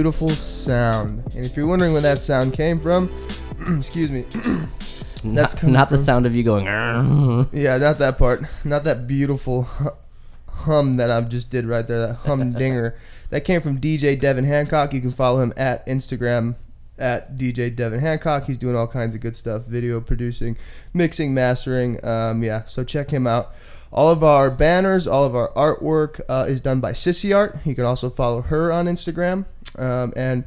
beautiful sound. And if you're wondering where that sound came from, excuse me. Not, coming not the sound of you going. Yeah, not that part. Not that beautiful hum that I just did right there. That humdinger. that came from DJ Devin Hancock. You can follow him at Instagram at DJ Devin Hancock. He's doing all kinds of good stuff video producing, mixing, mastering. Um, yeah, so check him out. All of our banners, all of our artwork uh, is done by Sissy Art. You can also follow her on Instagram. Um, and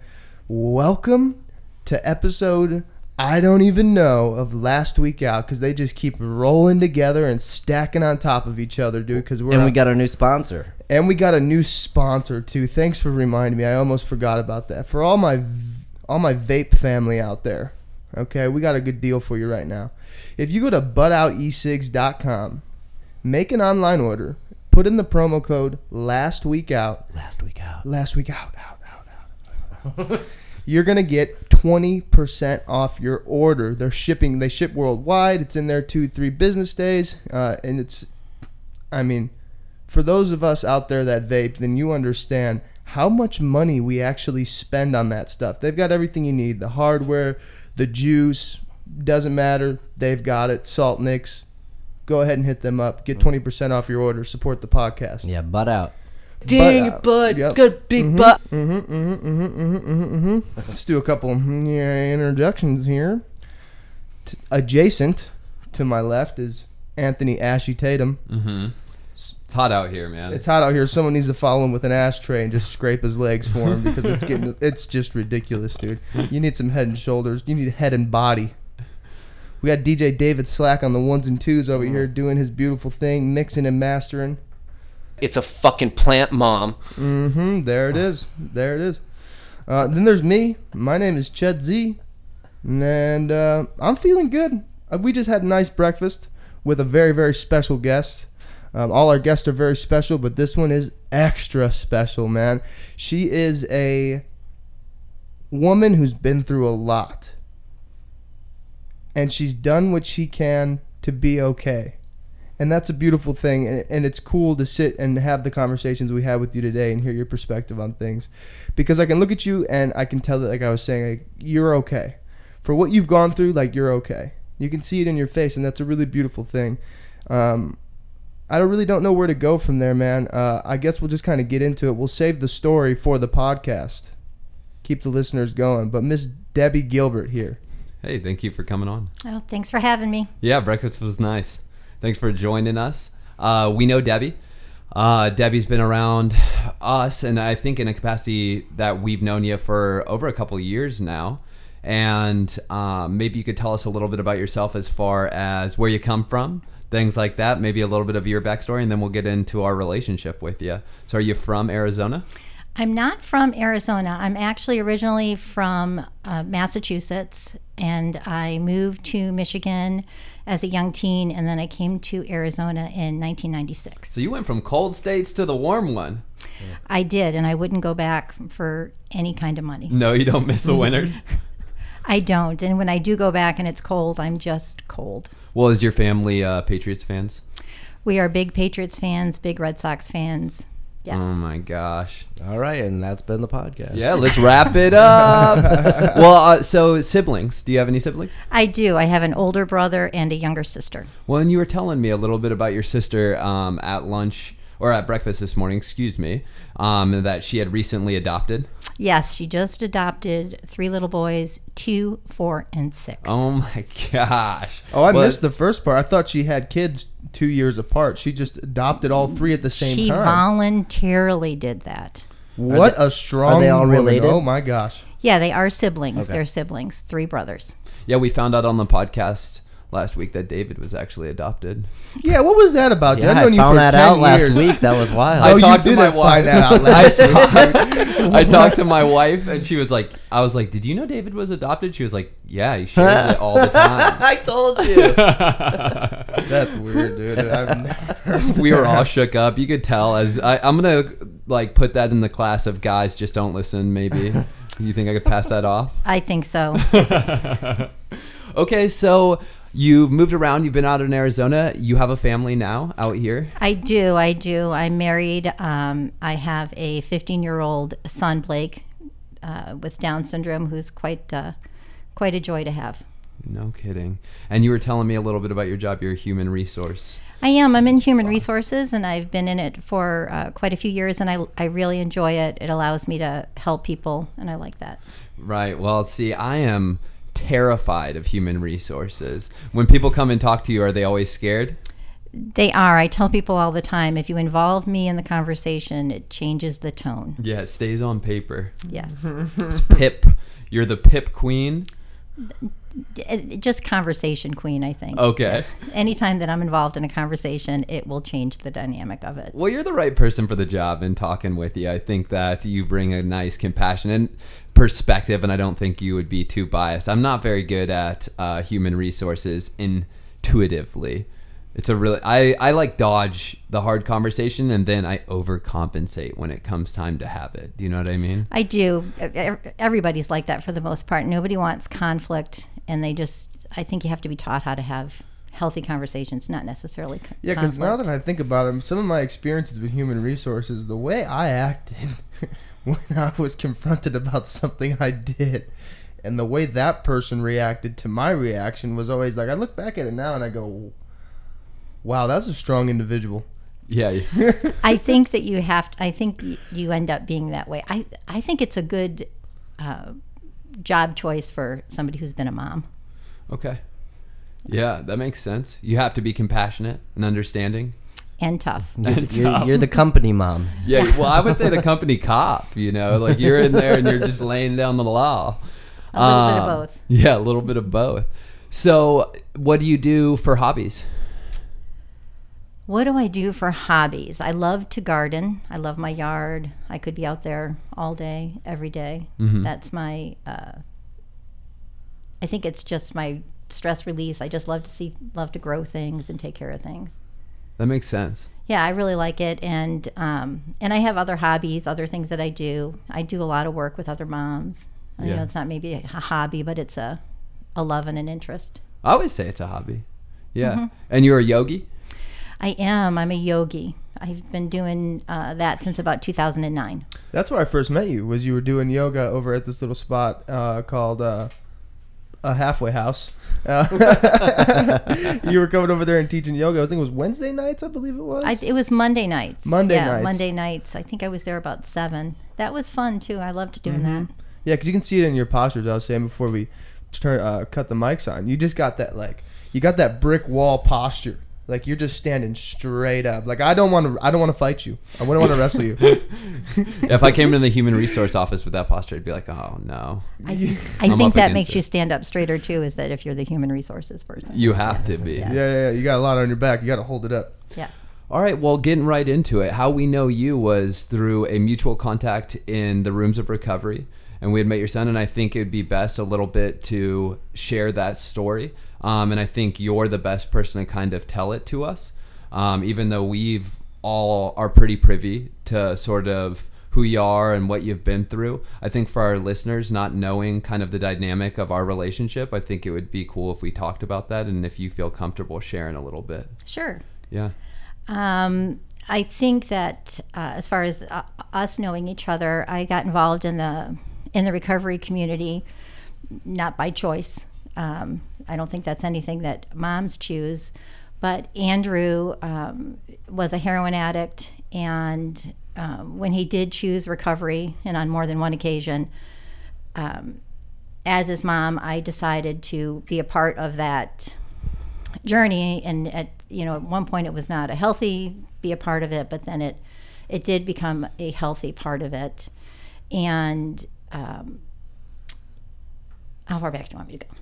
welcome to episode I don't even know of last week out because they just keep rolling together and stacking on top of each other, dude. Because we're and we on- got our new sponsor. and we got a new sponsor too. Thanks for reminding me. I almost forgot about that. For all my all my vape family out there, okay, we got a good deal for you right now. If you go to buttoutecigs.com, make an online order, put in the promo code last week out, Last week out. last week out, out, out, out. You're gonna get 20% off your order. They're shipping. They ship worldwide. It's in there two, three business days, uh, and it's. I mean, for those of us out there that vape, then you understand how much money we actually spend on that stuff. They've got everything you need: the hardware, the juice. Doesn't matter. They've got it. Salt Nics. Go ahead and hit them up. Get 20% off your order. Support the podcast. Yeah, butt out. Ding, Ding, butt. yep. Good big butt. Mm-hmm, mm-hmm, mm-hmm, mm-hmm, mm-hmm. Let's do a couple mm, yeah, introductions here. T- adjacent to my left is Anthony Ashy Tatum. Mm-hmm. It's hot out here, man. It's hot out here. Someone needs to follow him with an ashtray and just scrape his legs for him because it's getting it's just ridiculous, dude. You need some head and shoulders. You need head and body. We got DJ David Slack on the ones and twos over here doing his beautiful thing, mixing and mastering. It's a fucking plant mom. Mm-hmm. There it is. There it is. Uh, then there's me. My name is Ched Z, and uh, I'm feeling good. Uh, we just had a nice breakfast with a very very special guest. Um, all our guests are very special, but this one is extra special, man. She is a woman who's been through a lot, and she's done what she can to be okay. And that's a beautiful thing and, and it's cool to sit and have the conversations we had with you today and hear your perspective on things. Because i can look at you and i can tell that like i was saying like, you're okay. For what you've gone through like you're okay. You can see it in your face and that's a really beautiful thing. Um, i don't really don't know where to go from there man. Uh, i guess we'll just kind of get into it. We'll save the story for the podcast. Keep the listeners going. But miss debbie gilbert here hey, thank you for coming on. Oh, thanks for having me. Yeah, breakfast was nice. Thanks for joining us. Uh, we know Debbie. Uh, Debbie's been around us, and I think in a capacity that we've known you for over a couple of years now. And um, maybe you could tell us a little bit about yourself as far as where you come from, things like that. Maybe a little bit of your backstory, and then we'll get into our relationship with you. So, are you from Arizona? I'm not from Arizona. I'm actually originally from uh, Massachusetts, and I moved to Michigan as a young teen, and then I came to Arizona in 1996. So, you went from cold states to the warm one. I did, and I wouldn't go back for any kind of money. No, you don't miss the winters. I don't, and when I do go back and it's cold, I'm just cold. well, is your family uh, Patriots fans? We are big Patriots fans, big Red Sox fans. Yes. Oh my gosh. All right, and that's been the podcast. Yeah, let's wrap it up. well, uh, so siblings. Do you have any siblings? I do. I have an older brother and a younger sister. Well, and you were telling me a little bit about your sister um, at lunch or at breakfast this morning, excuse me, um, that she had recently adopted. Yes, she just adopted three little boys, two, four, and six. Oh my gosh. Oh, I Well, missed the first part. I thought she had kids two years apart. She just adopted all three at the same she time. She voluntarily did that. what a strong are they all woman. related? Oh my gosh. Yeah, they are siblings. Okay. They're siblings, three brothers. Yeah, we found out on the podcast last week that David was actually adopted. Yeah, what was that about? Yeah, I've I known you found for that 10 out last week. That was wild. I Oh, you talked to didn't my wife. find that out last week. dude. I talked to my wife, and she was like, "I was like, did you know David was adopted?" She was like, "Yeah, he shares it all the time." I told you. That's weird, dude. I've never we were all shook up. You could tell as I, I'm gonna like put that in the class of guys just don't listen. Maybe you think I could pass that off? I think so. Okay, so you've moved around. You've been out in Arizona. You have a family now out here. I do. I do. I'm married. Um, I have a 15 year old son, Blake. uh, with Down syndrome, who's quite uh, quite a joy to have. No kidding. And you were telling me a little bit about your job. You're a human resource. I am. I'm in human resources, and I've been in it for uh, quite a few years, and I, I really enjoy it. It allows me to help people, and I like that. Right. Well, see, I am terrified of human resources. When people come and talk to you, are they always scared? They are. I tell people all the time if you involve me in the conversation, it changes the tone. Yeah, it stays on paper. Yes. It's Pip. You're the Pip Queen. Just conversation queen, I think. Okay. Anytime that I'm involved in a conversation, it will change the dynamic of it. Well, you're the right person for the job and talking with you. I think that you bring a nice, compassionate perspective, and I don't think you would be too biased. I'm not very good at uh, human resources intuitively. It's a really I, I like dodge the hard conversation and then I overcompensate when it comes time to have it. Do you know what I mean? I do. Everybody's like that for the most part. Nobody wants conflict, and they just, I think you have to be taught how to have healthy conversations, not necessarily co- Yeah, because now that I think about it, some of my experiences with human resources, the way I acted when I was confronted about something I did, and the way that person reacted to my reaction was always like I look back at it now and I go, "Wow, that's a strong individual." Yeah. I think that you have to, I think you end up being that way. I, I think it's a good uh, job choice for somebody who's been a mom. Okay. Yeah, that makes sense. You have to be compassionate and understanding. And tough. You're, you're the company mom. Yeah, well, I would say the company cop, you know, like you're in there and you're just laying down the law. A little bit of Um, both. Yeah, a little bit of both. So, what do you do for hobbies? What do I do for hobbies? I love to garden. I love my yard. I could be out there all day, every day. That's my. Uh, I think it's just my stress release. I just love to see, love to grow things and take care of things. That makes sense. Yeah, I really like it, and um, and I have other hobbies, other things that I do. I do a lot of work with other moms. I Yeah. know it's not maybe a hobby, but it's a a love and an interest. I always say it's a hobby. Yeah. Mm-hmm. And you're a yogi? I am. I'm a yogi. I've been doing uh, that since about 2009. That's where I first met you. Was you were doing yoga over at this little spot uh, called uh, a halfway house. Uh, you were coming over there and teaching yoga. I think it was Wednesday nights, I believe it was. I, it was Monday nights. Monday yeah, nights. Monday nights. I think I was there about seven. That was fun too. I loved doing that. Yeah, because you can see it in your postures. I was saying before we turn uh, cut the mics on. You just got that like you got that brick wall posture. Like you're just standing straight up. Like I don't want to. I don't want to fight you. I wouldn't want to wrestle you. if I came into the human resource office with that posture, I'd be like, oh, no. I, I I'm think that makes it. you stand up straighter too. Is that if you're the human resources person? You have to be. yeah, yeah, yeah. You got a lot on your back. You got to hold it up. Yeah. All right, well, getting right into it. How we know you was through a mutual contact in the rooms of recovery, and we had met your son. And I think it would be best a little bit to share that story. Um, and I think you're the best person to kind of tell it to us, um, even though we've all are pretty privy to sort of who you are and what you've been through. I think for our listeners, not knowing kind of the dynamic of our relationship, I think it would be cool if we talked about that and if you feel comfortable sharing a little bit. Sure. Yeah. Um, I think that uh, as far as uh, us knowing each other, I got involved in the in the recovery community, not by choice. Um, I don't think that's anything that moms choose. But Andrew um, was a heroin addict, and um, when he did choose recovery, and on more than one occasion, um, as his mom, I decided to be a part of that journey and at you know at one point it was not a healthy be a part of it but then it it did become a healthy part of it and um, how far back do you want me to go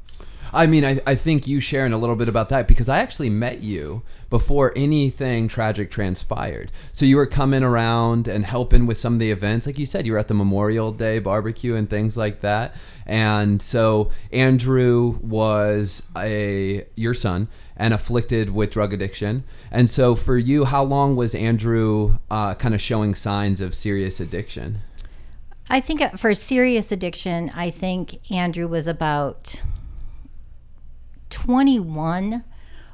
I mean, I, I think you sharing a little bit about that because I actually met you before anything tragic transpired. So you were coming around and helping with some of the events. Like you said, you were at the Memorial Day barbecue and things like that. And so Andrew was a your son and afflicted with drug addiction. And so for you, how long was Andrew uh, kind of showing signs of serious addiction? i think uh, for serious addiction i think andrew was about 21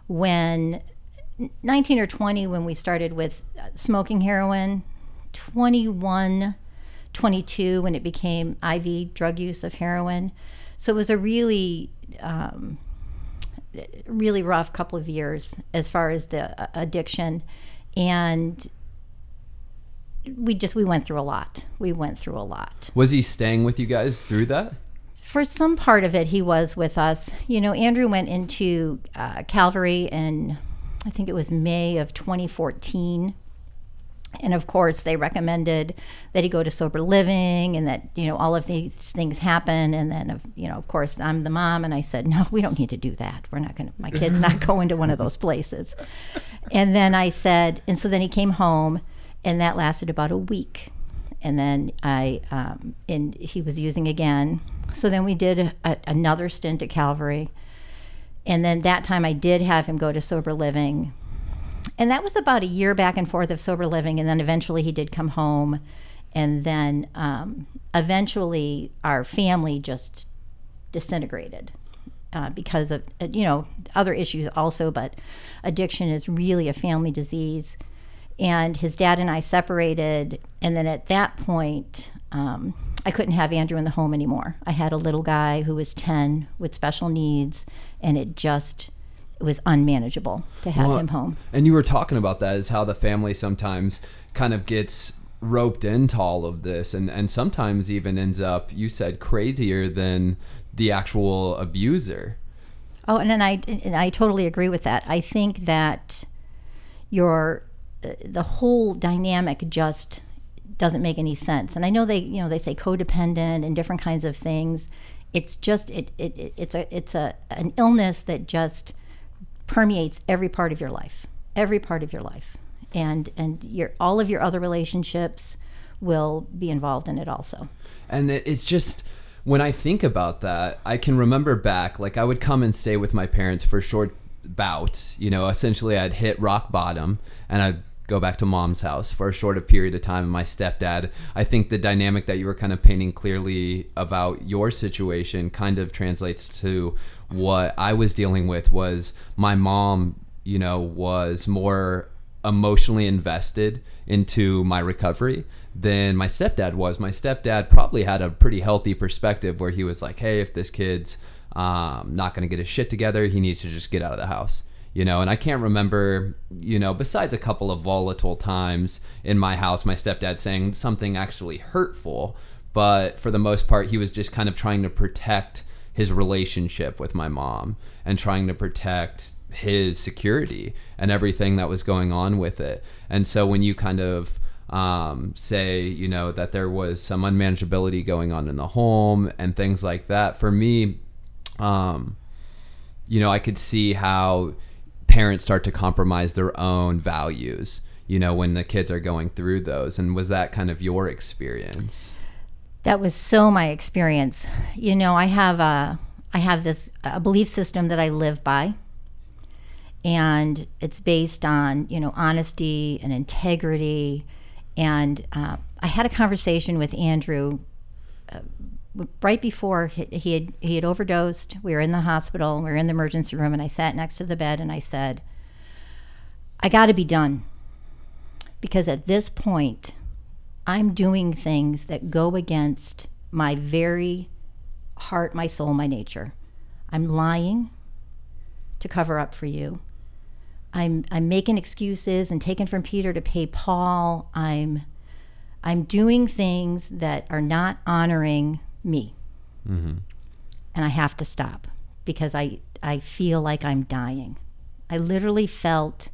when 19 or 20 when we started with uh, smoking heroin 21 22 when it became IV drug use of heroin. So it was a really, um, really rough couple of years as far as the uh, addiction. And we just, we went through a lot. We went through a lot. Was he staying with you guys through that? For some part of it, he was with us. You know, Andrew went into uh, Calvary in, I think it was May of 2014 and of course they recommended that he go to sober living and that you know all of these things happen. And then of you know of course i'm the mom and i said no we don't need to do that. We're not going to my kid's not going to one of those places. And then i said and so then he came home and that lasted about a week. And then i um, and he was using again so then we did a, another stint at calvary. And then that time i did have him go to sober living. And that was about a year back and forth of sober living. And then eventually he did come home. And then um, eventually our family just disintegrated uh, because of uh, you know other issues also but addiction is really a family disease. And his dad and i separated. And then at that point um, i couldn't have andrew in the home anymore i had a little guy who was 10 with special needs and it just it was unmanageable to have Well, him home And you were talking about that is how the family sometimes kind of gets roped into all of this and, and sometimes even ends up, you said, crazier than the actual abuser. Oh, and then I and I totally agree with that. I think that your uh, the whole dynamic just doesn't make any sense. And I know they you know they say codependent and different kinds of things. It's just it, it, it it's a it's a an illness that just permeates every part of your life, every part of your life, and and your all of your other relationships will be involved in it also. And it's just when I think about that, I can remember back, like I would come and stay with my parents for short bouts. You know, essentially I'd hit rock bottom and I'd go back to mom's house for a shorter period of time. And my stepdad, I think the dynamic that you were kind of painting clearly about your situation kind of translates to what I was dealing with was my mom, you know, was more emotionally invested into my recovery than my stepdad was. My stepdad probably had a pretty healthy perspective where he was like, "Hey, if this kid's um, not going to get his shit together, he needs to just get out of the house." You know, and I can't remember, you know, besides a couple of volatile times in my house, my stepdad saying something actually hurtful, but for the most part, he was just kind of trying to protect his relationship with my mom and trying to protect his security and everything that was going on with it. And so when you kind of um, say, you know, that there was some unmanageability going on in the home and things like that, for me, um, you know, I could see how parents start to compromise their own values, you know, when the kids are going through those. And was that kind of your experience? That was so my experience. You know, I have a I have this a belief system that I live by. And it's based on, you know, honesty and integrity. And uh, I had a conversation with Andrew uh, right before he, had he had overdosed. We were in the hospital. We were in the emergency room, and I sat next to the bed and I said, "I got to be done," because at this point, I'm doing things that go against my very heart, my soul, my nature. I'm lying to cover up for you. I'm I'm making excuses and taking from Peter to pay Paul. I'm I'm doing things that are not honoring me. Mm-hmm. And I have to stop because I I feel like I'm dying. I literally felt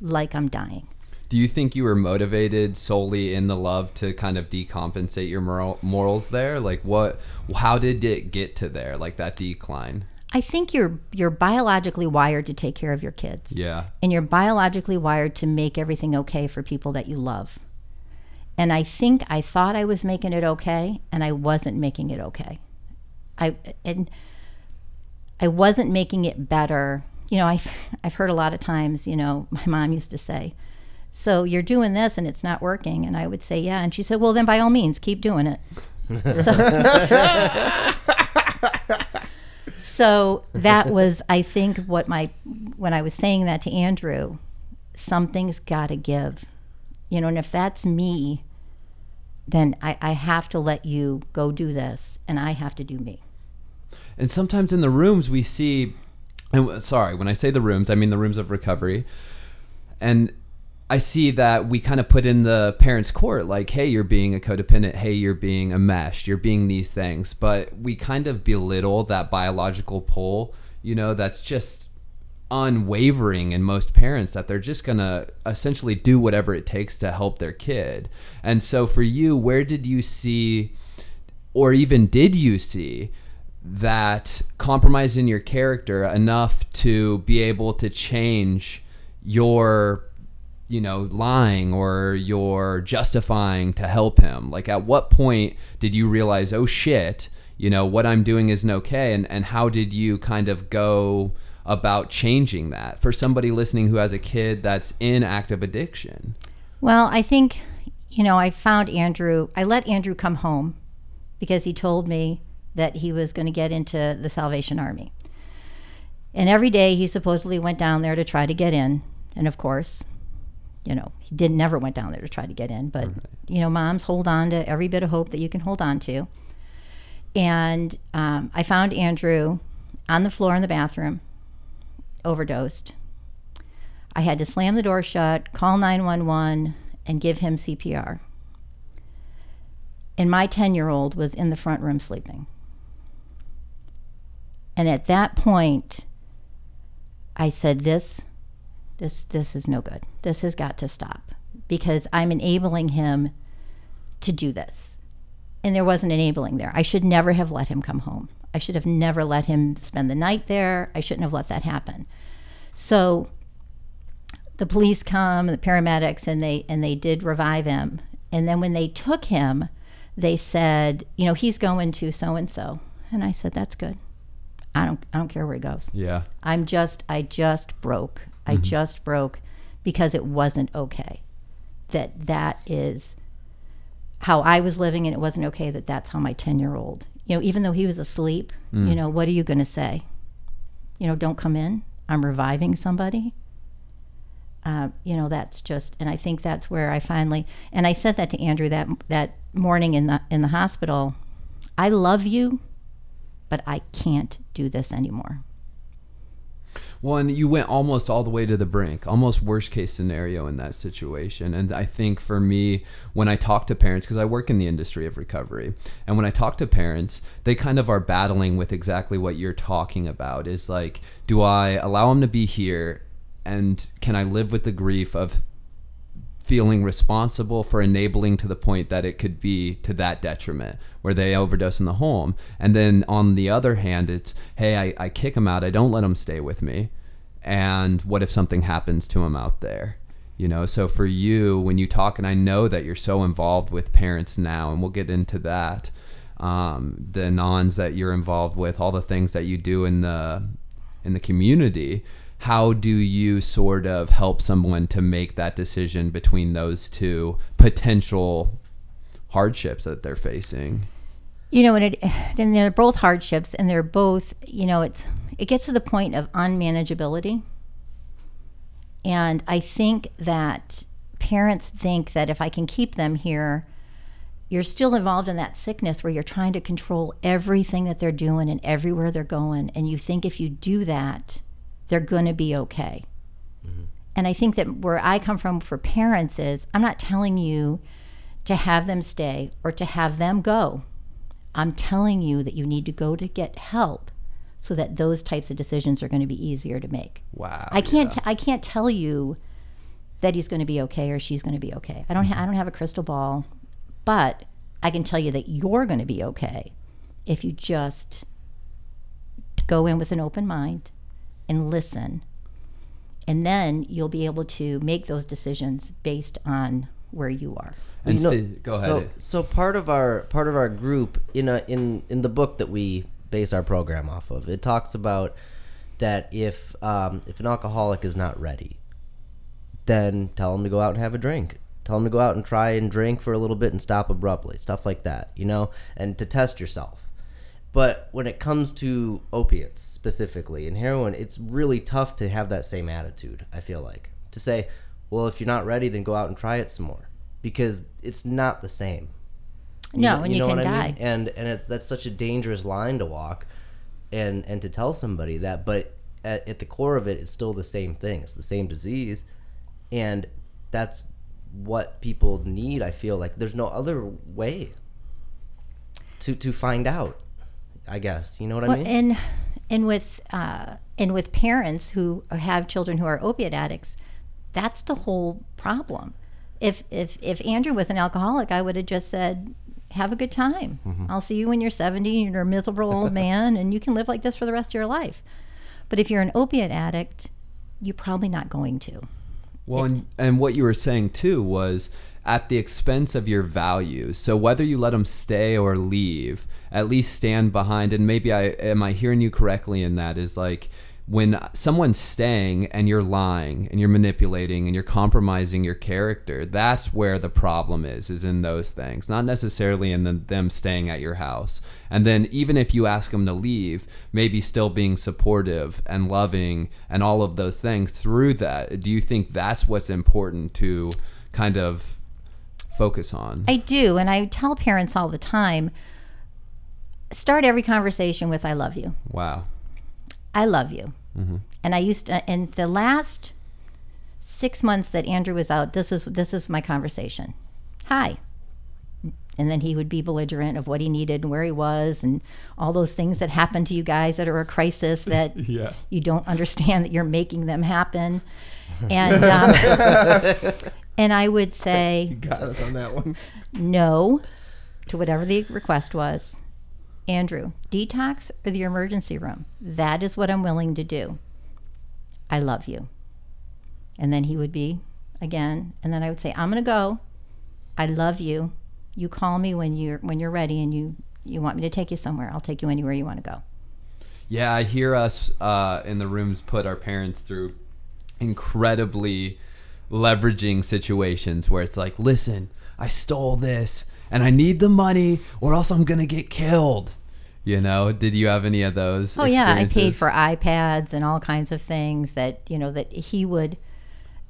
like I'm dying. Do you think you were motivated solely in the love to kind of decompensate your moral, morals there? Like what how did it get to there like that decline? I think you're you're biologically wired to take care of your kids. Yeah. And you're biologically wired to make everything okay for people that you love. And I think I thought I was making it okay and I wasn't making it okay. I and I wasn't making it better. You know, I've I've heard a lot of times, you know, my mom used to say, "So you're doing this and it's not working." And I would say, "Yeah." And she said, "Well, then by all means, keep doing it." so, so that was, I think, what my when I was saying that to Andrew, something's got to give, you know. And if that's me, then I, I have to let you go do this and I have to do me. And sometimes in the rooms we see, and sorry, when I say the rooms, I mean the rooms of recovery. And I see that we kind of put in the parents' court, like, hey, you're being a codependent. Hey, you're being a mesh. You're being these things. But we kind of belittle that biological pull, you know, that's just unwavering in most parents that they're just going to essentially do whatever it takes to help their kid. And so for you, where did you see, or even did you see, that compromise in your character enough to be able to change your you know lying or your justifying to help him like at what point did you realize oh shit you know what i'm doing isn't okay and and how did you kind of go about changing that for somebody listening who has a kid that's in active addiction Well, I think, you know, I found Andrew, I let Andrew come home because he told me that he was going to get into the Salvation Army. And every day he supposedly went down there to try to get in. And of course, you know, he didn't never went down there to try to get in. But, you know, moms hold on to every bit of hope that you can hold on to. And um, I found Andrew on the floor in the bathroom, overdosed. I had to slam the door shut, call 911, and give him CPR. And my 10 year old was in the front room sleeping. And at that point, I said, This, this, this is no good. This has got to stop because I'm enabling him to do this. And there wasn't enabling there. I should never have let him come home. I should have never let him spend the night there. I shouldn't have let that happen. So the police come, the paramedics, and they and they did revive him. And then when they took him, they said, you know, he's going to so and so. And I said, that's good. I don't I don't care where he goes. yeah I'm just I just broke. I mm-hmm. just broke because it wasn't okay. That that is how I was living and it wasn't okay that that's how my 10-year-old. You know, even though he was asleep, you know, what are you going to say? You know, don't come in. I'm reviving somebody. Uh, you know, that's just and I think that's where I finally and I said that to Andrew that that morning in the in the hospital. I love you, but I can't do this anymore. And you went almost all the way to the brink, almost worst case scenario in that situation. And I think for me, when I talk to parents, because I work in the industry of recovery, and when I talk to parents, they kind of are battling with exactly what you're talking about is like, do I allow them to be here? And can I live with the grief of feeling responsible for enabling to the point that it could be to that detriment where they overdose in the home. And then on the other hand it's hey i, I kick them out. I don't let them stay with me. And what if something happens to them out there? You know so for you when you talk and i know that you're so involved with parents now and we'll get into that um, the nons that you're involved with all the things that you do in the in the community how do you sort of help someone to make that decision between those two potential hardships that they're facing you know, and it and they're both hardships, and they're both, you know, it's it gets to the point of unmanageability. And I think that parents think that if I can keep them here, you're still involved in that sickness where you're trying to control everything that they're doing and everywhere they're going, and you think if you do that, they're going to be okay. Mm-hmm. And I think that where I come from for parents is I'm not telling you to have them stay or to have them go. I'm telling you that you need to go to get help so that those types of decisions are going to be easier to make. wow I can't t- I can't tell you that he's going to be okay or she's going to be okay. I don't ha- I don't have a crystal ball, but I can tell you that you're going to be okay if you just go in with an open mind and listen. And then you'll be able to make those decisions based on where you are. and You know, sti- go ahead So, so part of our part of our group in a in in the book that we base our program off of, it talks about that if um, if an alcoholic is not ready, then tell them to go out and have a drink. Tell them to go out and try and drink for a little bit and stop abruptly, stuff like that, you know, and to test yourself. But when it comes to opiates specifically and heroin, it's really tough to have that same attitude, I feel like. To say, well, if you're not ready, then go out and try it some more. Because it's not the same. No, know- and you know can what I die. mean? And and it, that's such a dangerous line to walk, and and to tell somebody that. But at, at the core of it, it's still the same thing. It's the same disease, and that's what people need. I feel like there's no other way to to find out. I guess you know what I mean. and and with uh, and with parents who have children who are opiate addicts, that's the whole problem. If if if Andrew was an alcoholic, I would have just said, "Have a good time. Mm-hmm. I'll see you when you're 70 and you're a miserable old man, and you can live like this for the rest of your life." But if you're an opiate addict, you're probably not going to. Well, and, and what you were saying too was at the expense of your values. So whether you let them stay or leave, at least stand behind. And maybe I am I hearing you correctly in that is like when someone's staying and you're lying and you're manipulating and you're compromising your character, that's where the problem is, is in those things, not necessarily in the, them staying at your house. And then even if you ask them to leave, maybe still being supportive and loving and all of those things through that. Do you think that's what's important to kind of focus on? I do, and I tell parents all the time. Start every conversation with "I love you." wow. I love you. And I used to, in the last six months that Andrew was out, this is this is my conversation. Hi. And then he would be belligerent of what he needed and where he was and all those things that happen to you guys that are a crisis that Yeah. you don't understand that you're making them happen. And um, and I would say Got us on that one. no to whatever the request was. Andrew, detox or the emergency room? That is what I'm willing to do. I love you. And then he would be again, and then I would say, I'm going to go. I love you. You call me when you're when you're ready and you you want me to take you somewhere. I'll take you anywhere you want to go. Yeah, I hear us uh, in the rooms put our parents through incredibly leveraging situations where it's like, listen, I stole this and I need the money or else I'm going to get killed. You know, did you have any of those? Oh yeah, I paid for iPads and all kinds of things that you know that he would.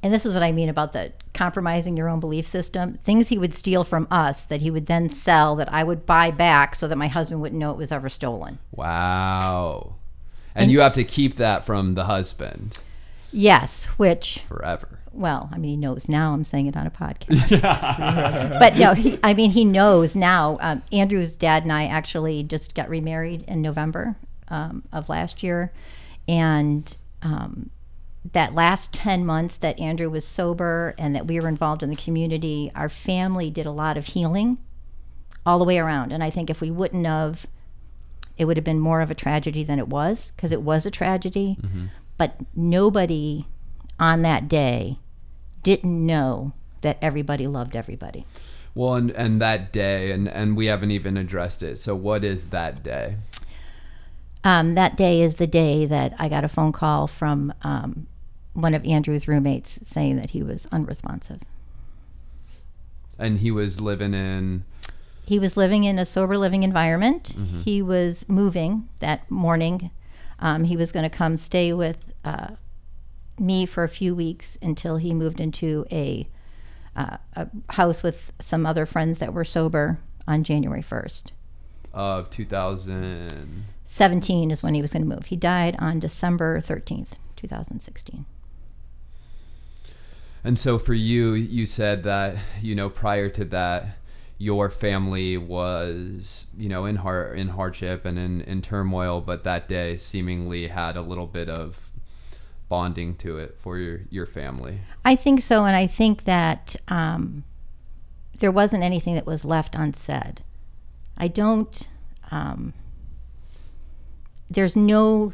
And this is what I mean about the compromising your own belief system. Things he would steal from us that he would then sell that I would buy back so that my husband wouldn't know it was ever stolen. Wow. And you have to keep that from the husband Yes, which forever. Well, I mean he knows now. I'm saying it on a podcast. but no, he, I mean he knows now. Um, Andrew's dad and I actually just got remarried in November um, of last year, and um, that last 10 months that Andrew was sober and that we were involved in the community, our family did a lot of healing all the way around. And I think if we wouldn't have, it would have been more of a tragedy than it was because it was a tragedy. But nobody on that day didn't know that everybody loved everybody. Well, and, and that day, and, and we haven't even addressed it. So, what is that day? Um, that day is the day that I got a phone call from um, one of Andrew's roommates saying that he was unresponsive. And he was living in. he was living in a sober living environment. He was moving that morning. Um, he was going to come stay with uh, me for a few weeks until he moved into a, uh, a house with some other friends that were sober on January 1st. Of 2017 is when he was going to move. He died on December 13th, 2016. And so for you, you said that, you know, prior to that, your family was, you know, in har- in hardship and in, in turmoil, but that day seemingly had a little bit of bonding to it for your, your family. I think so, and I think that um, there wasn't anything that was left unsaid. I don't. Um, there's no.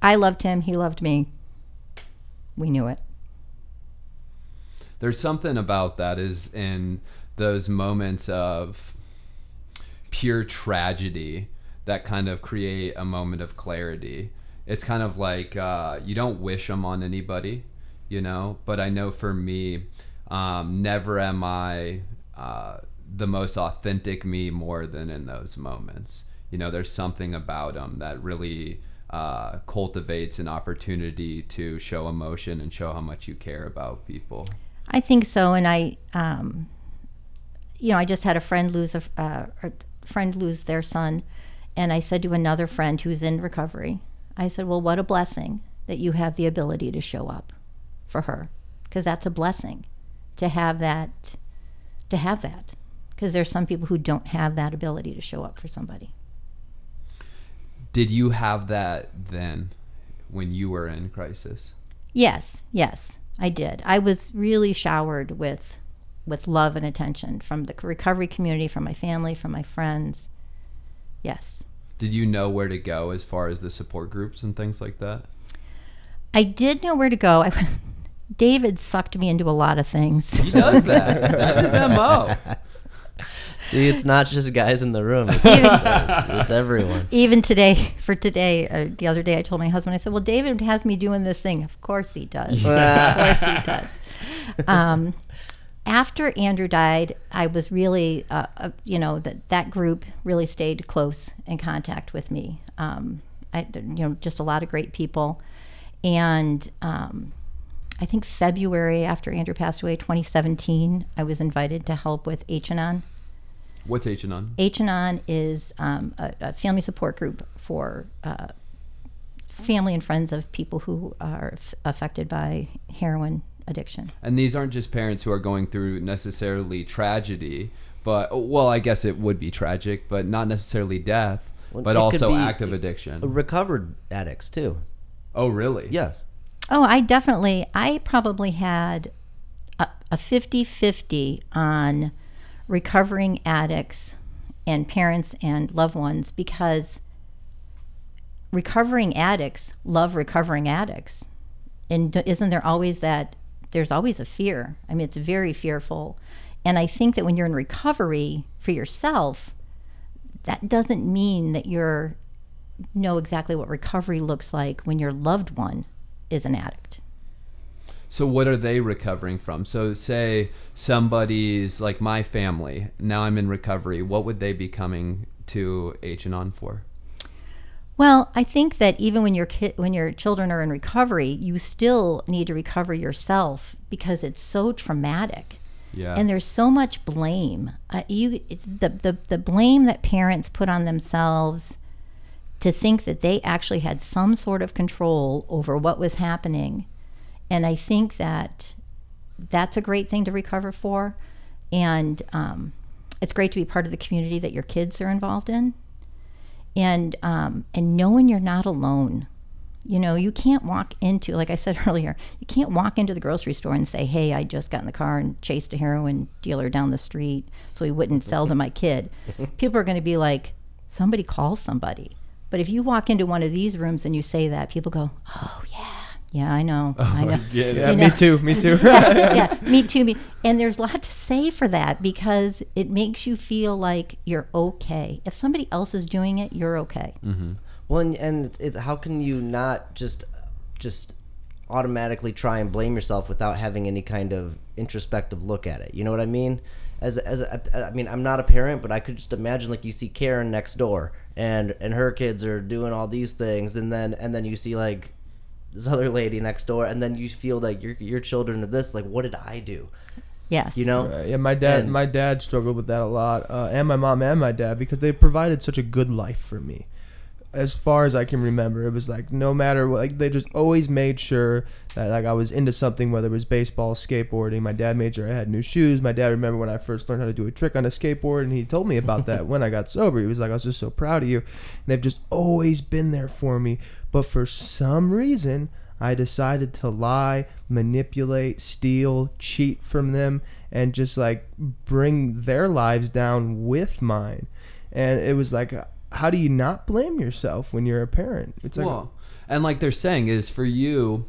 I loved him. He loved me. We knew it. There's something about that is in those moments of pure tragedy that kind of create a moment of clarity. It's kind of like uh, you don't wish them on anybody, you know. But I know for me, um, never am I uh, the most authentic me more than in those moments. You know, there's something about them that really uh, cultivates an opportunity to show emotion and show how much you care about people. I think so, and I, um, you know, I just had a friend lose a, uh, a friend lose their son, and I said to another friend who's in recovery, I said, "Well, what a blessing that you have the ability to show up for her, because that's a blessing to have that, to have that, because there's some people who don't have that ability to show up for somebody." Did you have that then when you were in crisis? Yes, yes, I did. I was really showered with with love and attention from the recovery community, from my family, from my friends. Yes. Did you know where to go as far as the support groups and things like that? I did know where to go. I, David sucked me into a lot of things. He does that. That's his MO. See, it's not just guys in the room. It's, it's, it's everyone. Even today, for today, uh, the other day, I told my husband, I said, "Well, David has me doing this thing. Of course he does. of course he does." Um, after Andrew died, I was really, uh, uh, you know, that that group really stayed close in contact with me. Um, I, you know, just a lot of great people, and um, I think February after Andrew passed away, 2017, I was invited to help with H-Anon. What's H-Anon? H and On is um, a, a family support group for uh, family and friends of people who are f- affected by heroin addiction. And these aren't just parents who are going through necessarily tragedy, but well, I guess it would be tragic, but not necessarily death, Well, but also active addiction. Recovered addicts too. oh, really? Yes. Oh, I definitely, I probably had a, a 50-50 on recovering addicts and parents and loved ones because recovering addicts love recovering addicts. And isn't there always that, there's always a fear. I mean, it's very fearful. And I think that when you're in recovery for yourself, that doesn't mean that you're know exactly what recovery looks like when your loved one is an addict. So what are they recovering from? So say somebody's like my family. Now I'm in recovery. What would they be coming to H-Anon for? Well, I think that even when your kid, when your children are in recovery, you still need to recover yourself because it's so traumatic, Yeah. and there's so much blame. Uh, you, the, the the blame that parents put on themselves to think that they actually had some sort of control over what was happening, and I think that that's a great thing to recover for, and um, it's great to be part of the community that your kids are involved in and um, and knowing you're not alone. You know, you can't walk into, like I said earlier, you can't walk into the grocery store and say, "Hey, I just got in the car and chased a heroin dealer down the street so he wouldn't sell to my kid." People are going to be like, "Somebody call somebody." But if you walk into one of these rooms and you say that, people go, "Oh yeah, yeah, I know, oh, I know." yeah. Yeah, You me know. too. Me too. yeah, yeah, me too. Me. And there's a lot to say for that because it makes you feel like you're okay. If somebody else is doing it, you're okay. Mm-hmm. Well, and, and it's, it's how can you not just just automatically try and blame yourself without having any kind of introspective look at it? You know what I mean? As as a, I mean, I'm not a parent, but I could just imagine like you see Karen next door, and and her kids are doing all these things, and then and then you see like this other lady next door, and then you feel like your your children are this. Like, what did I do? Yes. You know? Right, yeah, my dad, And- my dad struggled with that a lot, uh, and my mom and my dad because they provided such a good life for me. As far as I can remember, it was like no matter what, like they just always made sure that like I was into something, whether it was baseball, skateboarding. My dad made sure I had new shoes. My dad remember when I first learned how to do a trick on a skateboard, and he told me about that when I got sober. He was like, "I was just so proud of you." And they've just always been there for me. But for some reason, I decided to lie, manipulate, steal, cheat from them, and just like bring their lives down with mine. And it was like, how do you not blame yourself when you're a parent? It's like, well, and like they're saying is for you,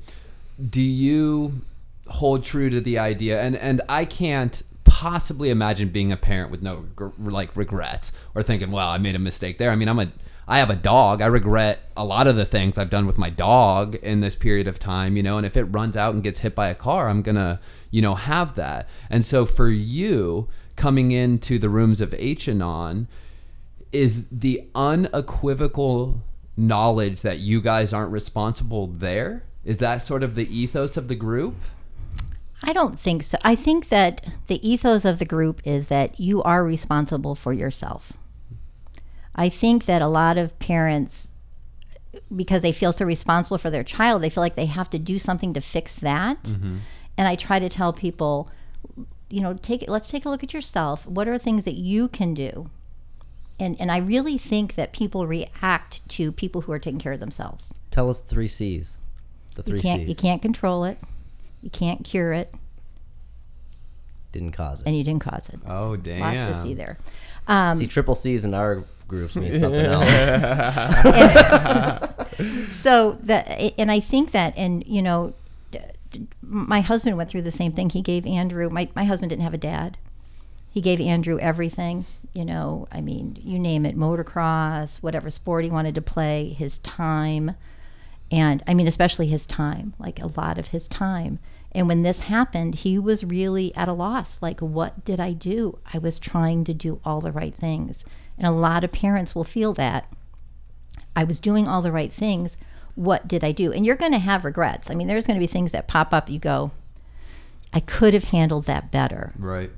do you hold true to the idea? And and I can't possibly imagine being a parent with no like regret or thinking, well, I made a mistake there. I mean, I'm a I have a dog. I regret a lot of the things I've done with my dog in this period of time, you know, and if it runs out and gets hit by a car, I'm going to, you know, have that. And so for you coming into the rooms of H-Anon, is the unequivocal knowledge that you guys aren't responsible there? Is that sort of the ethos of the group? I don't think so. I think that the ethos of the group is that you are responsible for yourself. I think that a lot of parents, because they feel so responsible for their child, they feel like they have to do something to fix that. And I try to tell people, you know, take let's take a look at yourself. What are things that you can do? And and I really think that people react to people who are taking care of themselves. Tell us three C's. The three You can't C's. you can't control it. You can't cure it, Didn't cause it. and you didn't cause it. Oh damn. Lots to see there. Um, See, triple C's in our groups means something else. so that and i think that and you know d- d- my husband went through the same thing. He gave andrew my, my husband didn't have a dad. He gave andrew everything you know i mean you name it motocross whatever sport he wanted to play his time and i mean especially his time like a lot of his time. And when this happened he was really at a loss. Like what did i do? I was trying to do all the right things and a lot of parents will feel that I was doing all the right things. What did I do? And you're going to have regrets. I mean, there's going to be things that pop up. You go, I could have handled that better, Right.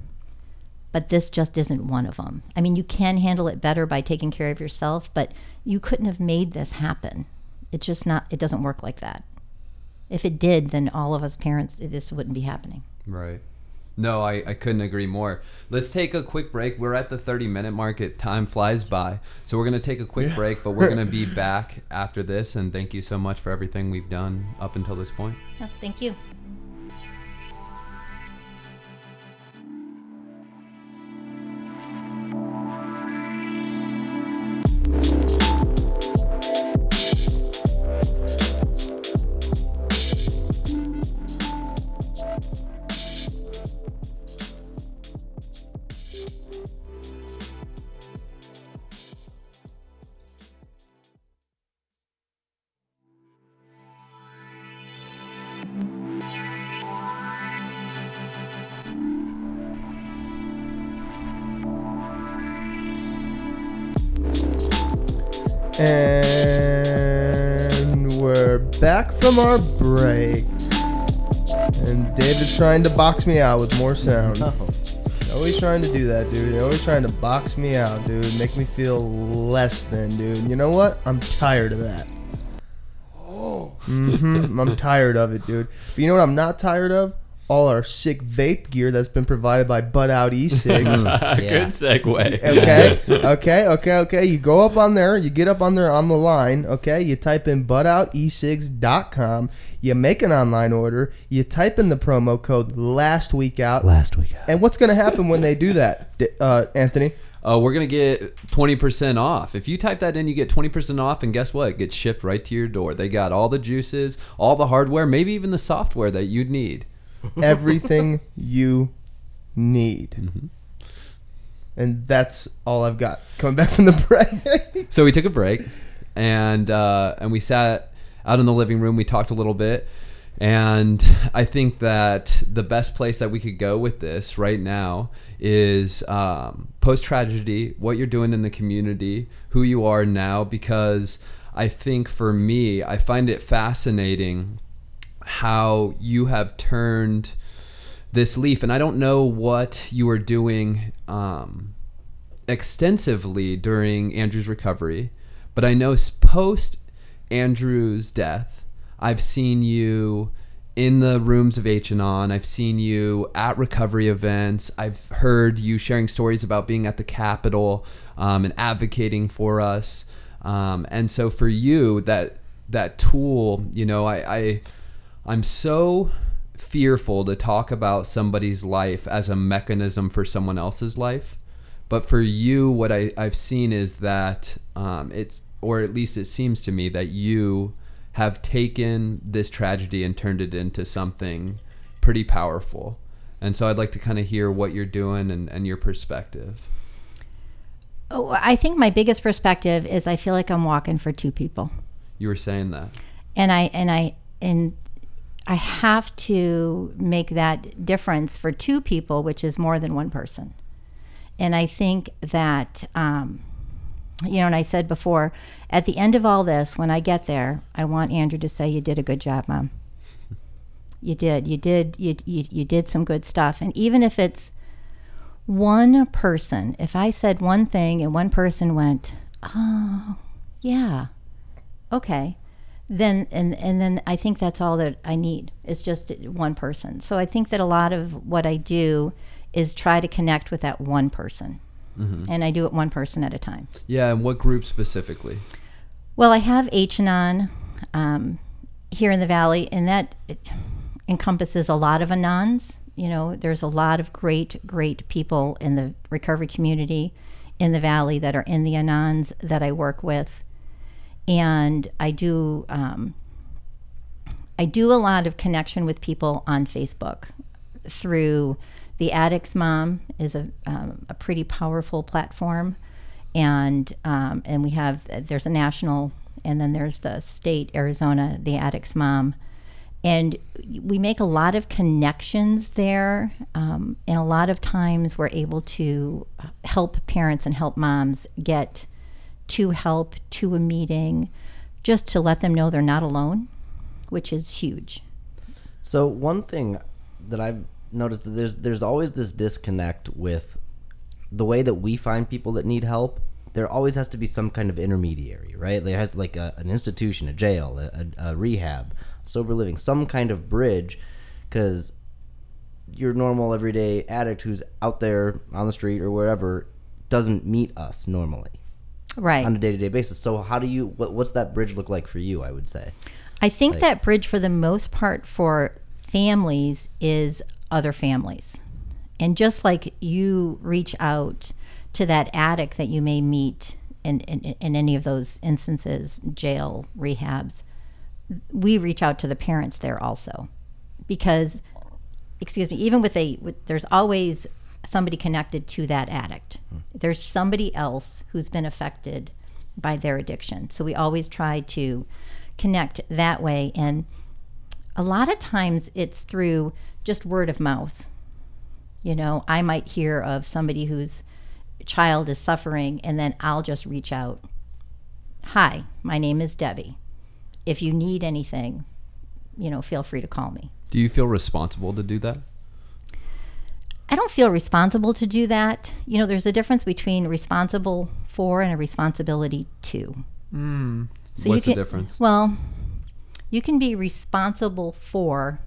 but this just isn't one of them. I mean, you can handle it better by taking care of yourself, but you couldn't have made this happen. It's just not, it doesn't work like that. If it did, then all of us parents, it just wouldn't be happening. Right. No, I, I couldn't agree more. Let's take a quick break. We're at the 30 minute mark. It time flies by. So we're going to take a quick break, but we're going to be back after this. And thank you so much for everything we've done up until this point. Oh, thank you. And David's trying to box me out with more sound. Always trying to do that, dude. Always trying to box me out, dude. Make me feel less than, dude. You know what? I'm tired of that. Oh. Mm hmm I'm tired of it, dude. But you know what I'm not tired of? All our sick vape gear that's been provided by Butt Out E-Cigs. Yeah. segue. Okay, okay, okay, okay. You go up on there, you get up on there on the line, okay? You type in buttoutecigs.com, you make an online order, you type in the promo code last week out. Last week. out. And what's going to happen when they do that, D- uh, Anthony? Oh, we're gonna get twenty percent off. If you type that in, you get twenty percent off, and guess what? It gets shipped right to your door. They got all the juices, all the hardware, maybe even the software that you'd need. Everything you need. And that's all I've got. Coming back from the break. So we took a break, and uh, and we sat out in the living room. We talked a little bit, and I think that the best place that we could go with this right now is um, post tragedy, what you're doing in the community, who you are now, because I think for me, I find it fascinating how you have turned this leaf, and I don't know what you were doing. Um, extensively during Andrew's recovery, but I know post Andrew's death, I've seen you in the rooms of H-Anon. I've seen you at recovery events. I've heard you sharing stories about being at the Capitol um, and advocating for us. Um, and so for you, that that tool, you know, I, I I'm so fearful to talk about somebody's life as a mechanism for someone else's life. But for you, what I, I've seen is that um, it's, or at least it seems to me, that you have taken this tragedy and turned it into something pretty powerful. And so I'd like to kind of hear what you're doing and, and your perspective. Oh, I think my biggest perspective is I feel like I'm walking for two people. You were saying that. and I and I and I have to make that difference for two people, which is more than one person. And I think that, um, you know, and I said before, at the end of all this, when I get there, I want Andrew to say, "You did a good job, mom. You did. You did. You, you, you did some good stuff. And even if it's one person, if I said one thing and one person went, oh, yeah, okay, then and and then I think that's all that I need is just one person. So I think that a lot of what I do is try to connect with that one person, and I do it one person at a time. Yeah, and what group specifically? Well, I have H-Anon um, here in the valley, and that encompasses a lot of Anons. You know, there's a lot of great, great people in the recovery community in the valley that are in the Anons that I work with, and I do. Um, I do a lot of connection with people on Facebook through the Addicts Mom is a, um, a pretty powerful platform, and um, and we have there's a national and then there's the state Arizona the Addicts Mom, and we make a lot of connections there, um, and a lot of times we're able to help parents and help moms get to help to a meeting, just to let them know they're not alone, which is huge. So one thing that I've noticed that there's there's always this disconnect with the way that we find people that need help. There always has to be some kind of intermediary, right? There has like a, an institution, a jail, a, a, a rehab, sober living, some kind of bridge, because your normal everyday addict who's out there on the street or wherever doesn't meet us normally Right. on a day to day basis. So how do you what, what's that bridge look like for you? I would say. I think that bridge, for the most part, for families is other families. And just like you reach out to that addict that you may meet in, in, in any of those instances, jail, rehabs, we reach out to the parents there also. Because, excuse me, even with a, with, there's always somebody connected to that addict. Hmm. There's somebody else who's been affected by their addiction. So we always try to connect that way. And a lot of times it's through just word of mouth. You know, I might hear of somebody whose child is suffering, and then I'll just reach out. Hi, my name is Debbie. If you need anything, you know, feel free to call me. Do you feel responsible to do that? I don't feel responsible to do that. You know, there's a difference between responsible for and a responsibility to. Hmm. So What's the can, difference? Well, you can be responsible for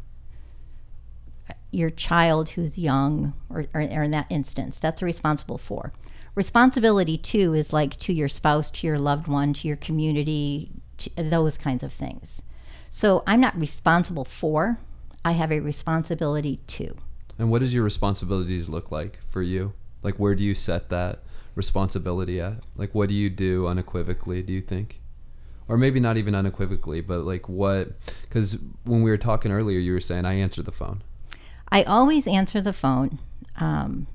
uh, your child who's young, or, or, or in that instance, that's a responsible for. Responsibility to is like to your spouse, to your loved one, to your community, to those kinds of things. So I'm not responsible for, I have a responsibility to. And what does your responsibilities look like for you? Like, where do you set that responsibility at? Like, what do you do unequivocally, do you think? Or maybe not even unequivocally, but like what? Because when we were talking earlier, you were saying I answer the phone. I always answer the phone, um,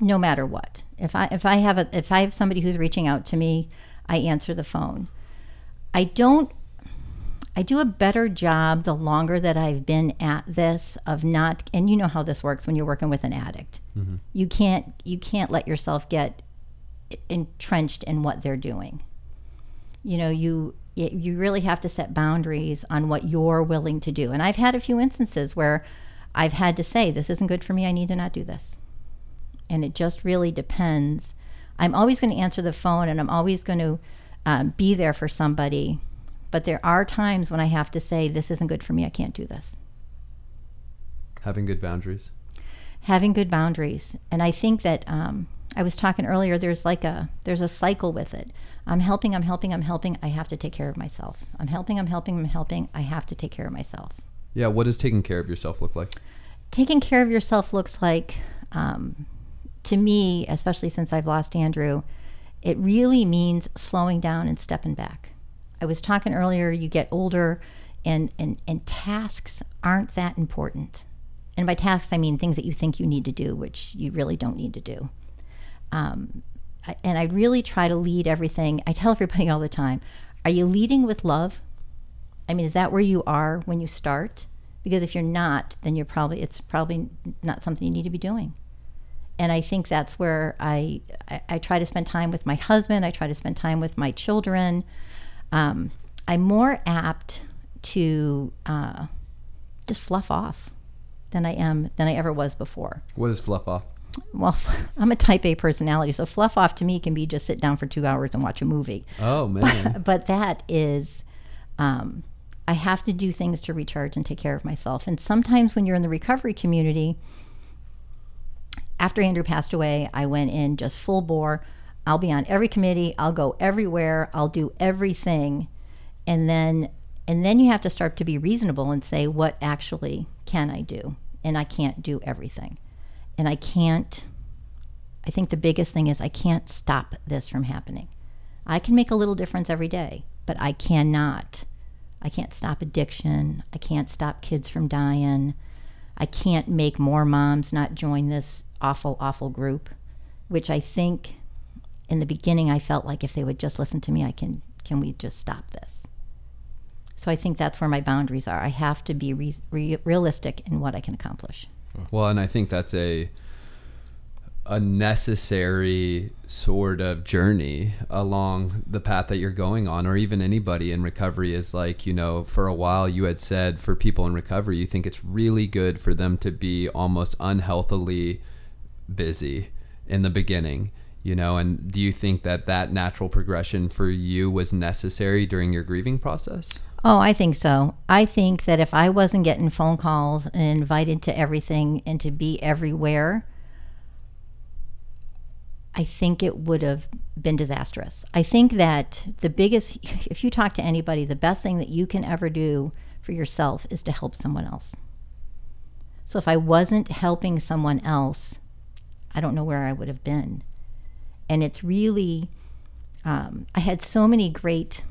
no matter what. If I if I have a if I have somebody who's reaching out to me, I answer the phone. I don't. I do a better job the longer that I've been at this of not, and you know how this works when you're working with an addict. You can't you can't let yourself get entrenched in what they're doing. You know, you you really have to set boundaries on what you're willing to do. And I've had a few instances where I've had to say, "This isn't good for me. I need to not do this." And it just really depends. I'm always going to answer the phone, and I'm always going to um, be there for somebody. But there are times when I have to say, "This isn't good for me. I can't do this." Having good boundaries. having good boundaries and i think that um, i was talking earlier there's like a there's a cycle with it i'm helping i'm helping i'm helping i have to take care of myself i'm helping i'm helping i'm helping i have to take care of myself Yeah. What does taking care of yourself look like? taking care of yourself looks like um, to me especially since i've lost andrew it really means slowing down and stepping back i was talking earlier you get older and and, and tasks aren't that important and by tasks i mean things that you think you need to do which you really don't need to do um, I- and i really try to lead everything i tell everybody all the time are you leading with love I mean, is that where you are when you start? Because if you're not, then you're probably it's probably not something you need to be doing. And I think that's where I I, I try to spend time with my husband. I try to spend time with my children. Um, I'm more apt to uh, just fluff off than I am than I ever was before. What is fluff off? Well, I'm a type A personality, so fluff off to me can be just sit down for two hours and watch a movie. Oh man. But that is, um, I have to do things to recharge and take care of myself. And sometimes when you're in the recovery community, after Andrew passed away, I went in just full bore. I'll be on every committee. I'll go everywhere. I'll do everything, and then and then you have to start to be reasonable and say what actually can I do, and I can't do everything, and I can't. I think the biggest thing is I can't stop this from happening. I can make a little difference every day, but I cannot. I can't stop addiction. I can't stop kids from dying. I can't make more moms not join this awful, awful group, which I think in the beginning I felt like if they would just listen to me, I can can we just stop this? So I think that's where my boundaries are. I have to be re- re- realistic in what I can accomplish. Well, and I think that's a a necessary sort of journey along the path that you're going on or even anybody in recovery is like you know for a while you had said for people in recovery you think it's really good for them to be almost unhealthily busy in the beginning you know and do you think that that natural progression for you was necessary during your grieving process Oh, I think so. I think that if I wasn't getting phone calls and invited to everything and to be everywhere, I think it would have been disastrous. I think that the biggest, if you talk to anybody, the best thing that you can ever do for yourself is to help someone else. So if I wasn't helping someone else, I don't know where I would have been. And it's really, um, I had so many great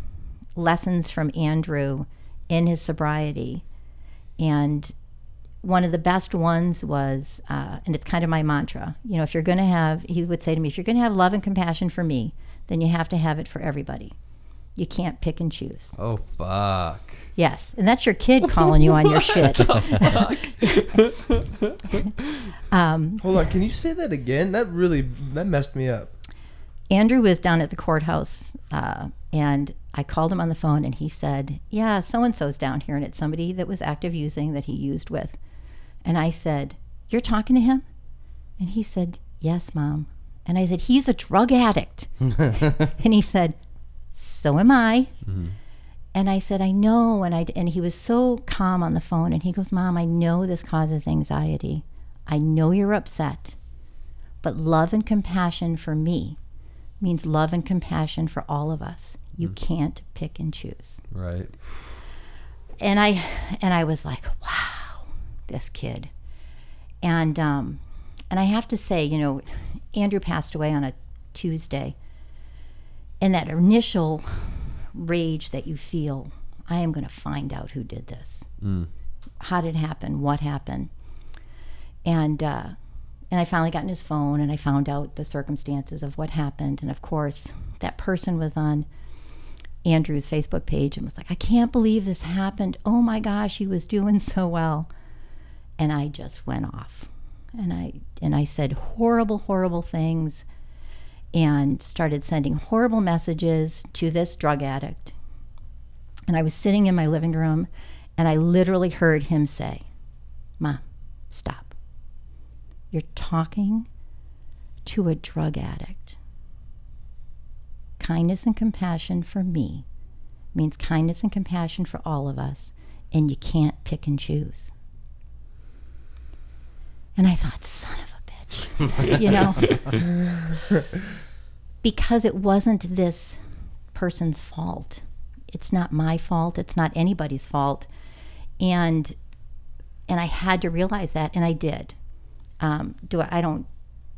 lessons from Andrew in his sobriety. And one of the best ones was, uh, and it's kind of my mantra, you know, if you're going to have, he would say to me, if you're going to have love and compassion for me, then you have to have it for everybody. You can't pick and choose. oh fuck Yes. And that's your kid calling you on your shit. Hold on, can you say that again? That really that messed me up. Andrew was down at the courthouse, uh, and I called him on the phone, and he said, "Yeah, so and so's down here, and it's somebody that was active using that he used with." And I said, "You're talking to him?" And he said, "Yes, mom." And I said, "He's a drug addict." and he said, "So am I." And I said, "I know." And I and he was so calm on the phone, and he goes, "Mom, I know this causes anxiety. I know you're upset, but love and compassion for me." Means love and compassion for all of us. You can't pick and choose. right And I and I was like, wow, this kid. And um and I have to say, you know, Andrew passed away on a Tuesday. And that initial rage that you feel, I am going to find out who did this. How did it happen? What happened? And uh and I finally got in his phone and I found out the circumstances of what happened. And of course, that person was on Andrew's Facebook page and was like, I can't believe this happened. Oh my gosh, he was doing so well. And I just went off. And I and I said horrible, horrible things and started sending horrible messages to this drug addict. And I was sitting in my living room and I literally heard him say, Mom, stop. You're talking to a drug addict. Kindness and compassion for me means kindness and compassion for all of us, and you can't pick and choose. And I thought, son of a bitch, you know? because it wasn't this person's fault. It's not my fault. It's not anybody's fault. And and I had to realize that, and I did um, do I, I don't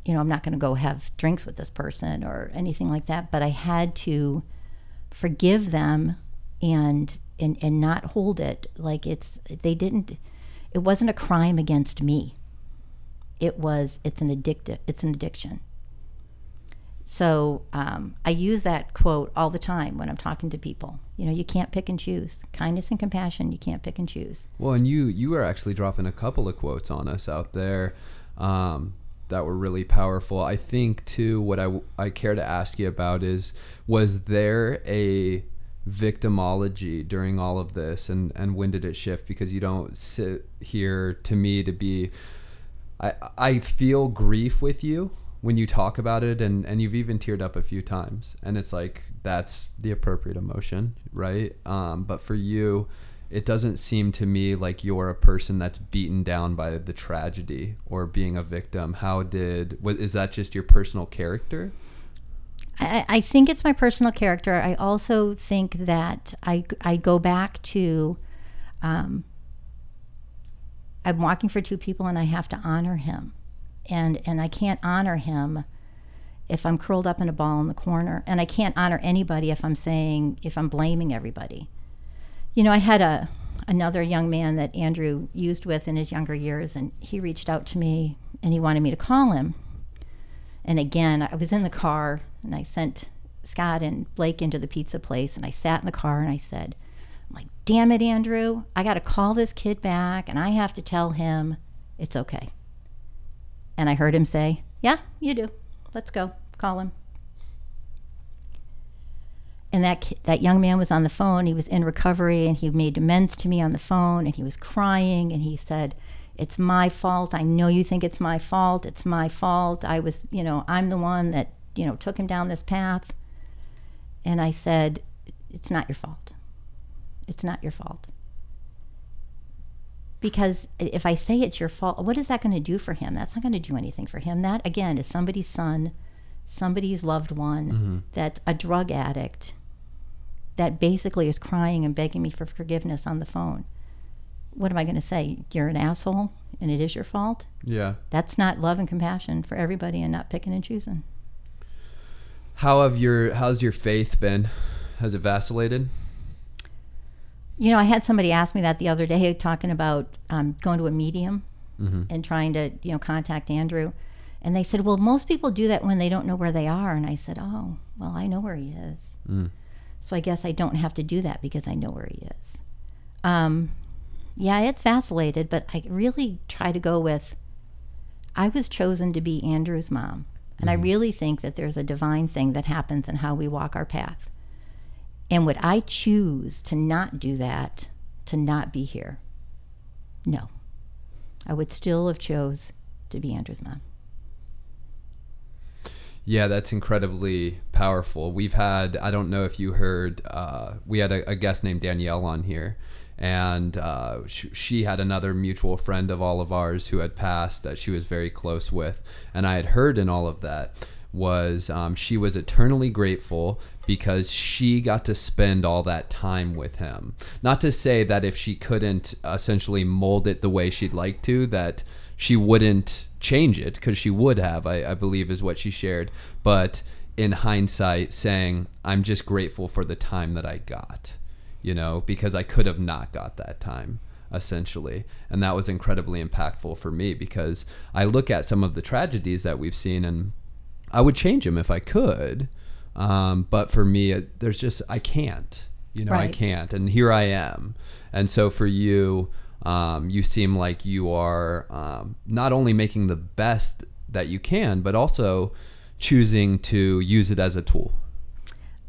you know i'm not going to go have drinks with this person or anything like that but i had to forgive them and and and not hold it. Like it's they didn't it wasn't a crime against me. It was it's an addictive it's an addiction. So um, i use that quote all the time when i'm talking to people. You know you can't pick and choose. Kindness and compassion you can't pick and choose. Well, and you you are actually dropping a couple of quotes on us out there um, that were really powerful. I think too. What I I care to ask you about is was there a victimology during all of this and and when did it shift because you don't sit here to me to be I I feel grief with you when you talk about it and and you've even teared up a few times and it's like that's the appropriate emotion right um but for you it doesn't seem to me like you're a person that's beaten down by the tragedy or being a victim how did is that just your personal character I, I think it's my personal character. I also think that I, I go back to um, I'm walking for two people and I have to honor him. And, and I can't honor him if I'm curled up in a ball in the corner. And I can't honor anybody if I'm saying, if I'm blaming everybody. You know, I had a, another young man that Andrew used with in his younger years, and he reached out to me and he wanted me to call him. And again, I was in the car and I sent Scott and Blake into the pizza place and I sat in the car and I said, I'm like, damn it, Andrew, I got to call this kid back and I have to tell him it's okay. And I heard him say, Yeah, you do. Let's go. Call him. And that that young man was on the phone. He was in recovery, and he made amends to me on the phone. And he was crying, and he said, "It's my fault. I know you think it's my fault. It's my fault. I was, you know, I'm the one that, you know, took him down this path." And I said, "It's not your fault. It's not your fault." Because if I say it's your fault, what is that going to do for him? That's not going to do anything for him. That again is somebody's son, somebody's loved one mm-hmm. that's a drug addict that basically is crying and begging me for forgiveness on the phone. What am I going to say? You're an asshole and it is your fault? yeah That's not love and compassion for everybody and not picking and choosing. how have your how's your faith been has it vacillated You know, I had somebody ask me that the other day talking about um, going to a medium and trying to, you know, contact Andrew. And they said, well, most people do that when they don't know where they are. And I said, oh, well, I know where he is. So I guess I don't have to do that because I know where he is. Um, yeah, it's vacillated, but I really try to go with I was chosen to be Andrew's mom. And I really think that there's a divine thing that happens in how we walk our path. And would I choose to not do that, to not be here? No. I would still have chose to be Andrew's mom. Yeah, that's incredibly powerful. We've had, I don't know if you heard, uh, we had a, a guest named Danielle on here, and uh, sh- she had another mutual friend of all of ours who had passed that she was very close with. And I had heard in all of that was um, she was eternally grateful because she got to spend all that time with him. Not to say that if she couldn't essentially mold it the way she'd like to, that she wouldn't change it because she would have, I, I believe, is what she shared. But in hindsight, saying, I'm just grateful for the time that I got, you know, because I could have not got that time essentially. And that was incredibly impactful for me because I look at some of the tragedies that we've seen and I would change them if I could. Um, but for me, it, there's just, I can't, you know, I can't. And here I am. And so for you, um, you seem like you are um, not only making the best that you can, but also choosing to use it as a tool.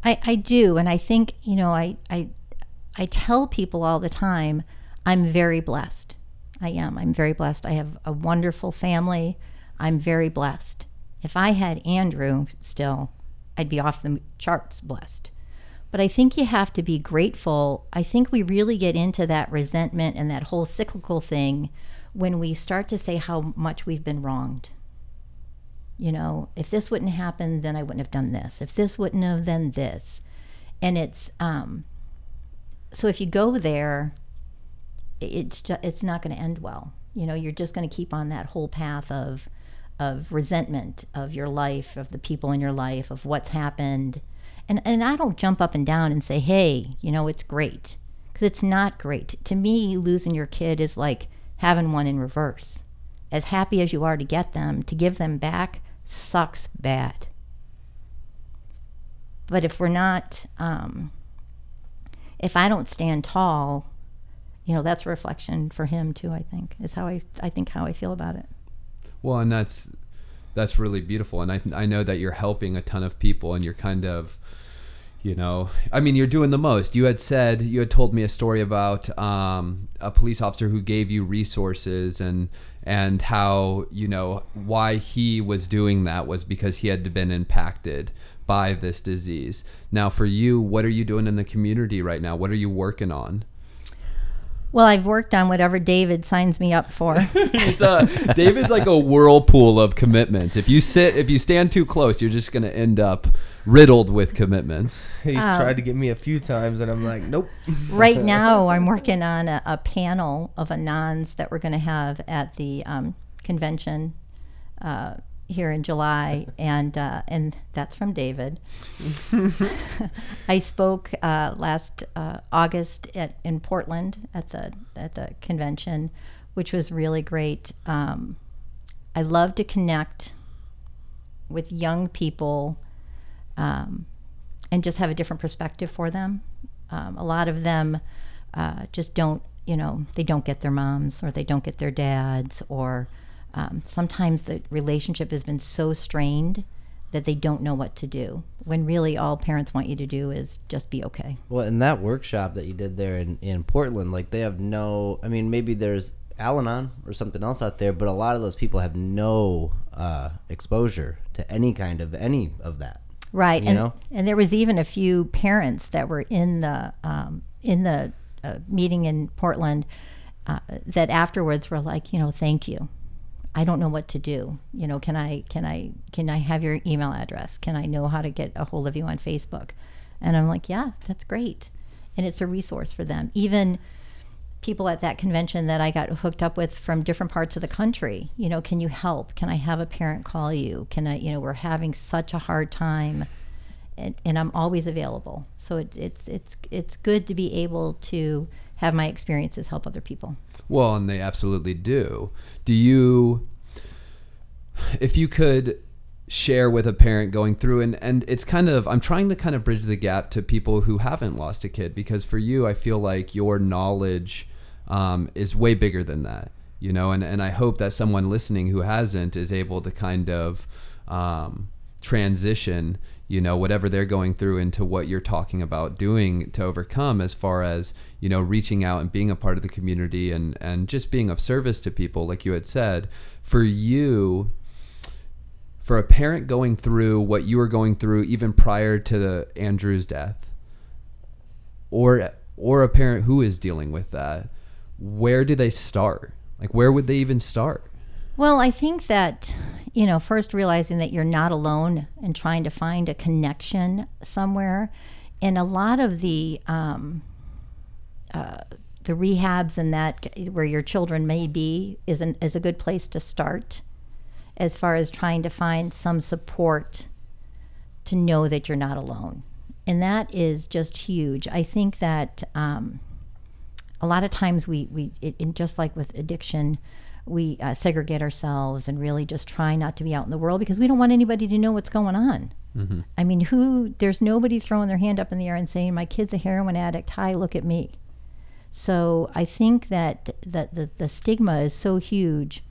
I, I do, and I think you know I, I I tell people all the time I'm very blessed. I am. I'm very blessed. I have a wonderful family. I'm very blessed. If I had Andrew still, I'd be off the charts blessed. But I think you have to be grateful. I think we really get into that resentment and that whole cyclical thing when we start to say how much we've been wronged. You know if this wouldn't happen then i wouldn't have done this. If this wouldn't have then this. And it's um so if you go there it's just it's not going to end well. You know you're just going to keep on that whole path of of resentment of your life of the people in your life of what's happened and and i don't jump up and down and say hey you know it's great because it's not great to me losing your kid is like having one in reverse as happy as you are to get them, to give them back sucks bad. But if we're not, um, if I don't stand tall, you know, that's a reflection for him too. I think is how I, I think how I feel about it. Well, and that's that's really beautiful, and I I know that you're helping a ton of people, and you're kind of you know i mean you're doing the most. You had said you had told me a story about um, a police officer who gave you resources and and how you know why he was doing that was because he had been impacted by this disease. Now for you what are you doing in the community right now? What are you working on Well, I've worked on whatever David signs me up for. it's a, David's like a whirlpool of commitments. If you sit, if you stand too close, you're just gonna end up riddled with commitments. He's Um, tried to get me a few times, and I'm like, nope. right now, I'm working on a, a panel of Anons that we're going to have at the um, convention uh, here in July, and uh, and that's from David. I spoke uh, last uh, August at in Portland at the at the convention, which was really great. Um, I love to connect with young people um, and just have a different perspective for them. Um, a lot of them uh, just don't, you know, they don't get their moms or they don't get their dads, or um, sometimes the relationship has been so strained that they don't know what to do. When really all parents want you to do is just be okay. Well, in that workshop that you did there in, in Portland, like they have no. I mean, maybe there's Al-Anon or something else out there, but a lot of those people have no uh, exposure to any kind of any of that. Right, You and know? and there was even a few parents that were in the um, in the uh, meeting in Portland uh, that afterwards were like, you know, thank you. I don't know what to do. You know, can I can I can I have your email address? Can I know how to get a hold of you on Facebook? And I'm like, yeah, that's great, and it's a resource for them. Even people at that convention that I got hooked up with from different parts of the country. You know, can you help? Can I have a parent call you? Can I, you know, we're having such a hard time and, and I'm always available. So it, it's, it's, it's good to be able to have my experiences help other people. Well, and they absolutely do. Do you, if you could share with a parent going through, and, and it's kind of, I'm trying to kind of bridge the gap to people who haven't lost a kid because for you, I feel like your knowledge um, is way bigger than that, you know, and, and I hope that someone listening who hasn't is able to kind of um, transition you know whatever they're going through into what you're talking about doing to overcome as far as you know reaching out and being a part of the community and and just being of service to people like you had said for you for a parent going through what you were going through even prior to the Andrew's death or or a parent who is dealing with that where do they start? Like where would they even start? Well, I think that, you know, first realizing that you're not alone and trying to find a connection somewhere. And a lot of the, um, uh, the rehabs and that where your children may be is, an, is a good place to start as far as trying to find some support to know that you're not alone. And that is just huge. I think that um, a lot of times we, we it, just like with addiction, we uh, segregate ourselves and really just try not to be out in the world because we don't want anybody to know what's going on. I mean, who, there's nobody throwing their hand up in the air and saying, my kid's a heroin addict. Hi, look at me. So I think that, that the, the stigma is so huge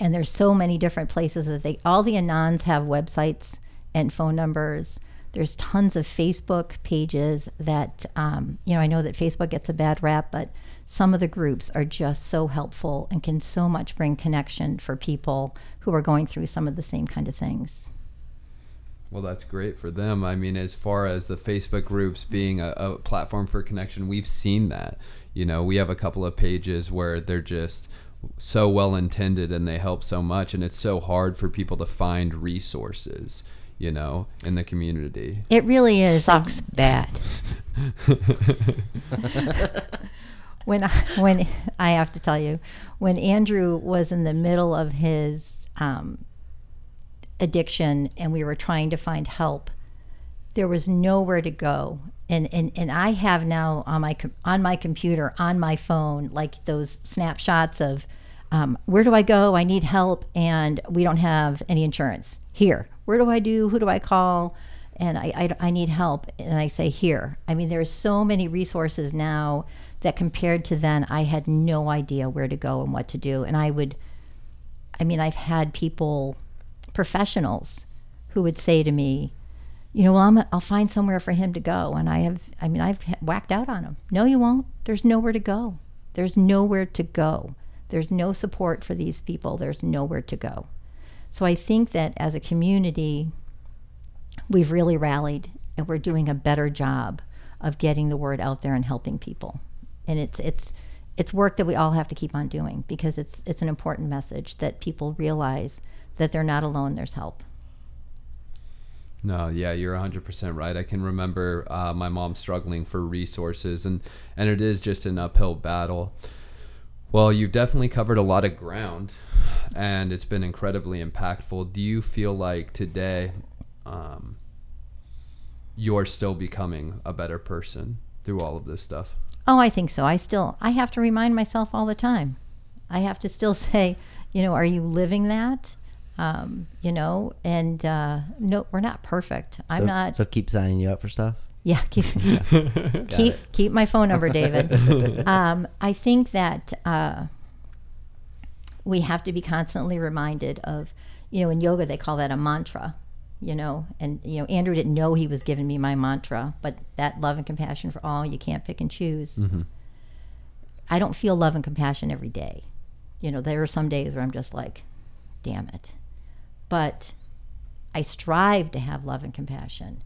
and there's so many different places that they all the anons have websites and phone numbers there's tons of facebook pages that um, you know i know that facebook gets a bad rap but some of the groups are just so helpful and can so much bring connection for people who are going through some of the same kind of things Well, that's great for them. I mean, as far as the Facebook groups being a, a platform for connection, we've seen that. You know, we have a couple of pages where they're just so well intended and they help so much, and it's so hard for people to find resources, you know, in the community. it really is Sucks bad. when I, when I have to tell you, when Andrew was in the middle of his um, addiction and we were trying to find help, there was nowhere to go. And, and, and I have now on my on my computer on my phone like those snapshots of um, where do I go? I need help and we don't have any insurance here. Where do I do? Who do I call? And I, I, I need help. And I say here. I mean, there's so many resources now that compared to then, I had no idea where to go and what to do. And I would, I mean, I've had people, professionals, who would say to me, you know, well, I'm, I'll find somewhere for him to go. And I have, I mean, I've whacked out on him. No, you won't. There's nowhere to go. There's nowhere to go. There's no support for these people. There's nowhere to go. So I think that as a community, we've really rallied and we're doing a better job of getting the word out there and helping people. And it's it's it's work that we all have to keep on doing because it's it's an important message that people realize that they're not alone. There's help. No, yeah, you're 100% right. I can remember uh, my mom struggling for resources, and, and it is just an uphill battle. Well, you've definitely covered a lot of ground, and it's been incredibly impactful. Do you feel like today um, you're still becoming a better person through all of this stuff? Oh, I think so. I still I have to remind myself all the time. I have to still say, you know, are you living that? Um, you know, and uh, no, we're not perfect. I'm so, not. So keep signing you up for stuff. Yeah, keep keep keep my phone number, David. um, I think that uh, we have to be constantly reminded of, you know, in yoga they call that a mantra, you know, and you know Andrew didn't know he was giving me my mantra, but that love and compassion for all you can't pick and choose. I don't feel love and compassion every day. You know, there are some days where I'm just like, damn it, but I strive to have love and compassion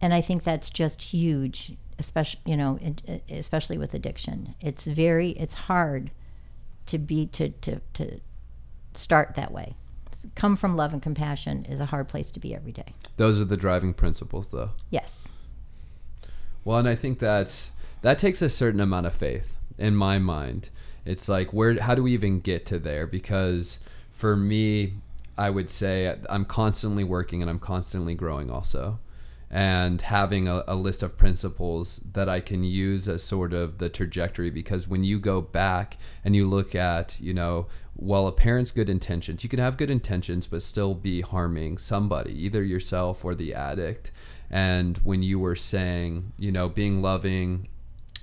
and I think that's just huge, especially you know, especially with addiction. It's very it's hard to be to to to start that way. Come from love and compassion is a hard place to be every day. Those are the driving principles, though. Yes. Well, and I think that's that takes a certain amount of faith in my mind. It's like where how do we even get to there? Because for me, I would say I'm constantly working and I'm constantly growing also. And having a, a list of principles that I can use as sort of the trajectory because when you go back and you look at, you know, well, a parent's good intentions, you can have good intentions but still be harming somebody, either yourself or the addict. And when you were saying you know being loving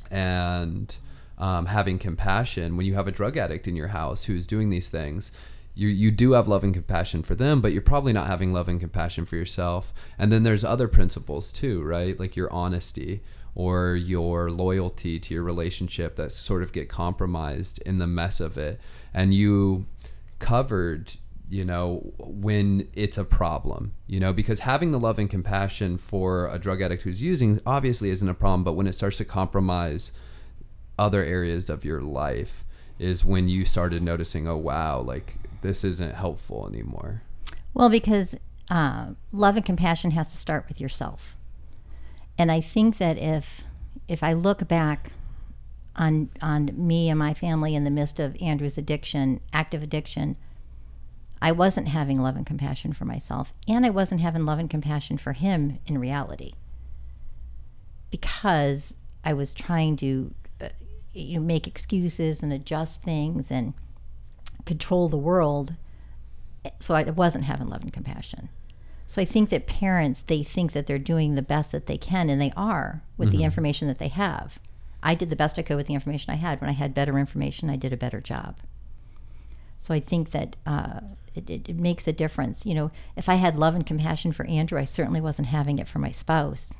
and um, having compassion when you have a drug addict in your house who's doing these things you, you do have love and compassion for them but you're probably not having love and compassion for yourself. And then there's other principles too right? Like your honesty or your loyalty to your relationship that sort of get compromised in the mess of it. And you covered you know when it's a problem you know because having the love and compassion for a drug addict who's using obviously isn't a problem but when it starts to compromise other areas of your life is when you started noticing oh wow like this isn't helpful anymore Well, because uh, love and compassion has to start with yourself. And I think that if if I look back on on me and my family in the midst of Andrew's addiction, active addiction, I wasn't having love and compassion for myself, and I wasn't having love and compassion for him in reality, because I was trying to uh, you know, make excuses and adjust things and control the world so I wasn't having love and compassion. So I think that parents they think that they're doing the best that they can, and they are with the information that they have. I did the best I could with the information I had. When I had better information, I did a better job. So I think that uh, it, it, it makes a difference. You know, if I had love and compassion for Andrew, I certainly wasn't having it for my spouse.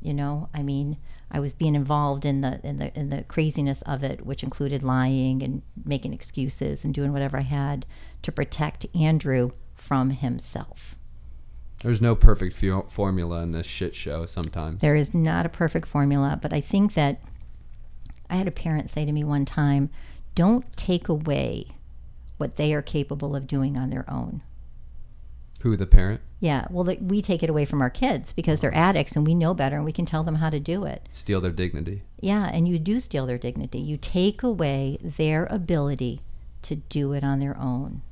You know, I mean, I was being involved in the in the in the craziness of it, which included lying and making excuses and doing whatever I had to protect Andrew from himself. there's no perfect fu- formula in this shit show sometimes There is not a perfect formula, but I think that I had a parent say to me one time, "Don't take away what they are capable of doing on their own." Who the parent Yeah, well, we take it away from our kids because they're oh. addicts and we know better and we can tell them how to do it. steal their dignity Yeah, and you do steal their dignity. You take away their ability to do it on their own.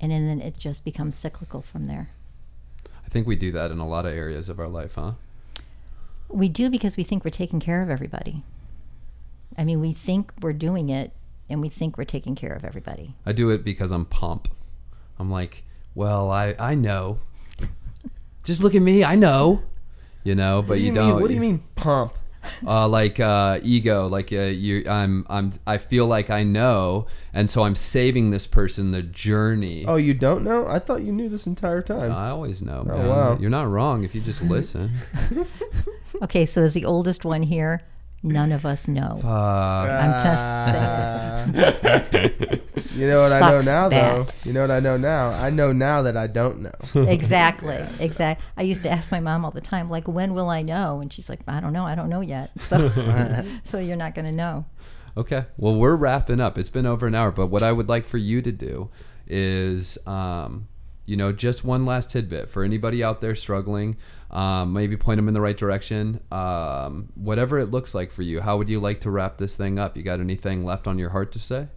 And then it just becomes cyclical from there. i think we do that in a lot of areas of our life huh We do because we think we're taking care of everybody. I mean, we think we're doing it and we think we're taking care of everybody. I do it because I'm pomp. I'm like, well, I I know. Just look at me, I know. You know, but What do you, mean- don't. What do you mean pump? uh, like uh, ego, like uh, you, I'm, I'm, I feel like I know, and so I'm saving this person the journey. Oh, you don't know? I thought you knew this entire time. I always know. Oh, man. wow. You're not wrong if you just listen. Okay, so is the oldest one here, none of us know. Uh, I'm just saying. You know what I know now, bad. though. You know what I know now. I know now that I don't know. exactly. Exactly. I used to ask my mom all the time, like, when will I know? And she's like, I don't know. I don't know yet. So, so you're not going to know. Okay. Well, we're wrapping up. It's been over an hour, but what I would like for you to do is, um, you know, just one last tidbit for anybody out there struggling. Um, maybe point them in the right direction. Um, whatever it looks like for you. How would you like to wrap this thing up? You got anything left on your heart to say?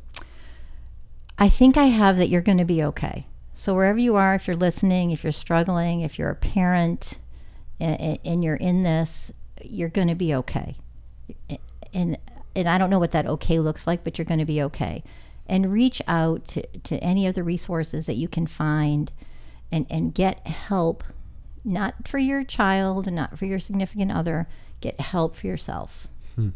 I think I have that you're going to be okay. So wherever you are, if you're listening, if you're struggling, if you're a parent and, and you're in this, you're going to be okay. And and I don't know what that okay looks like, but you're going to be okay. And reach out to, to any of the resources that you can find and, and get help, not for your child and not for your significant other, get help for yourself. Hmm.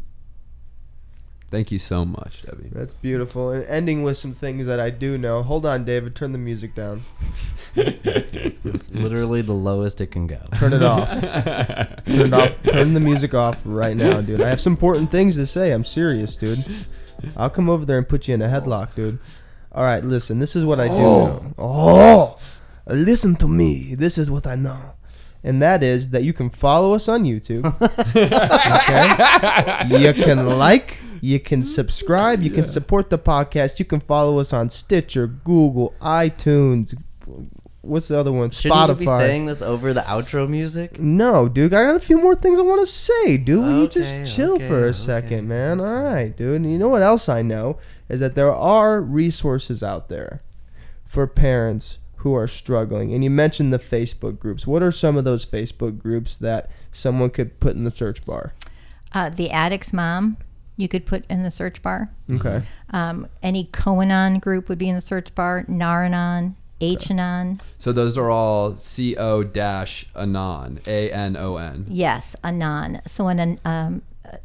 Thank you so much, Debbie. That's beautiful. And ending with some things that I do know. Hold on, David. Turn the music down. It's literally the lowest it can go. Turn it off. Turn it off. Turn the music off right now, dude. I have some important things to say. I'm serious, dude. I'll come over there and put you in a headlock, dude. All right, listen. This is what I do oh. know. Oh, listen to me. This is what I know. And that is that you can follow us on YouTube. okay? You can like, you can mm-hmm. subscribe, you can support the podcast. You can follow us on Stitcher, Google, iTunes. What's the other one? Shouldn't Spotify. you be saying this over the outro music? No, dude, I got a few more things I want to say, dude. Will you just chill okay, for a okay. second, man? All right, dude. And you know what else I know is that there are resources out there for parents who are struggling. And you mentioned the Facebook groups. What are some of those Facebook groups that someone could put in the search bar? Uh, the Addict's Mom, you could put in the search bar. Okay. Um, any Co-Anon group would be in the search bar. Nar-Anon, H-Anon. So those are all C O dash Anon, A N O N. Yes, Anon. So an um, uh,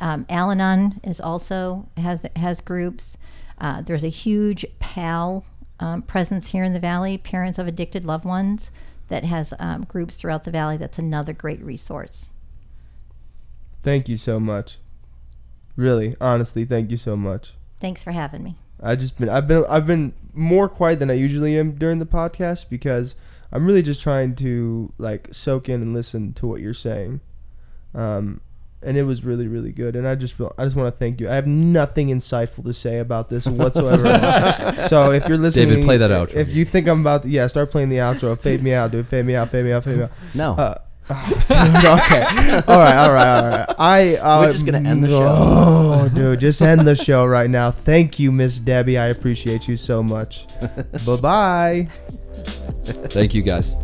um, Al-Anon is also has has groups. Uh, there's a huge PAL um, presence here in the valley, Parents of Addicted Loved Ones, that has um, groups throughout the valley. That's another great resource. Thank you so much. Really, honestly, thank you so much. Thanks for having me. I just been I've been I've been more quiet than I usually am during the podcast because I'm really just trying to like soak in and listen to what you're saying. Um and it was really really good and I just I just want to thank you. I have nothing insightful to say about this whatsoever. so if you're listening David, play that out If you think I'm about to yeah, start playing the outro. Fade me out, dude. Fade me out, fade me out, fade me out. No. Uh, oh, dude, okay. All right, all right, all right. I uh, We're just gonna end the show. Oh, dude, just end the show right now. Thank you, Miss Debbie. I appreciate you so much. bye bye. Thank you guys.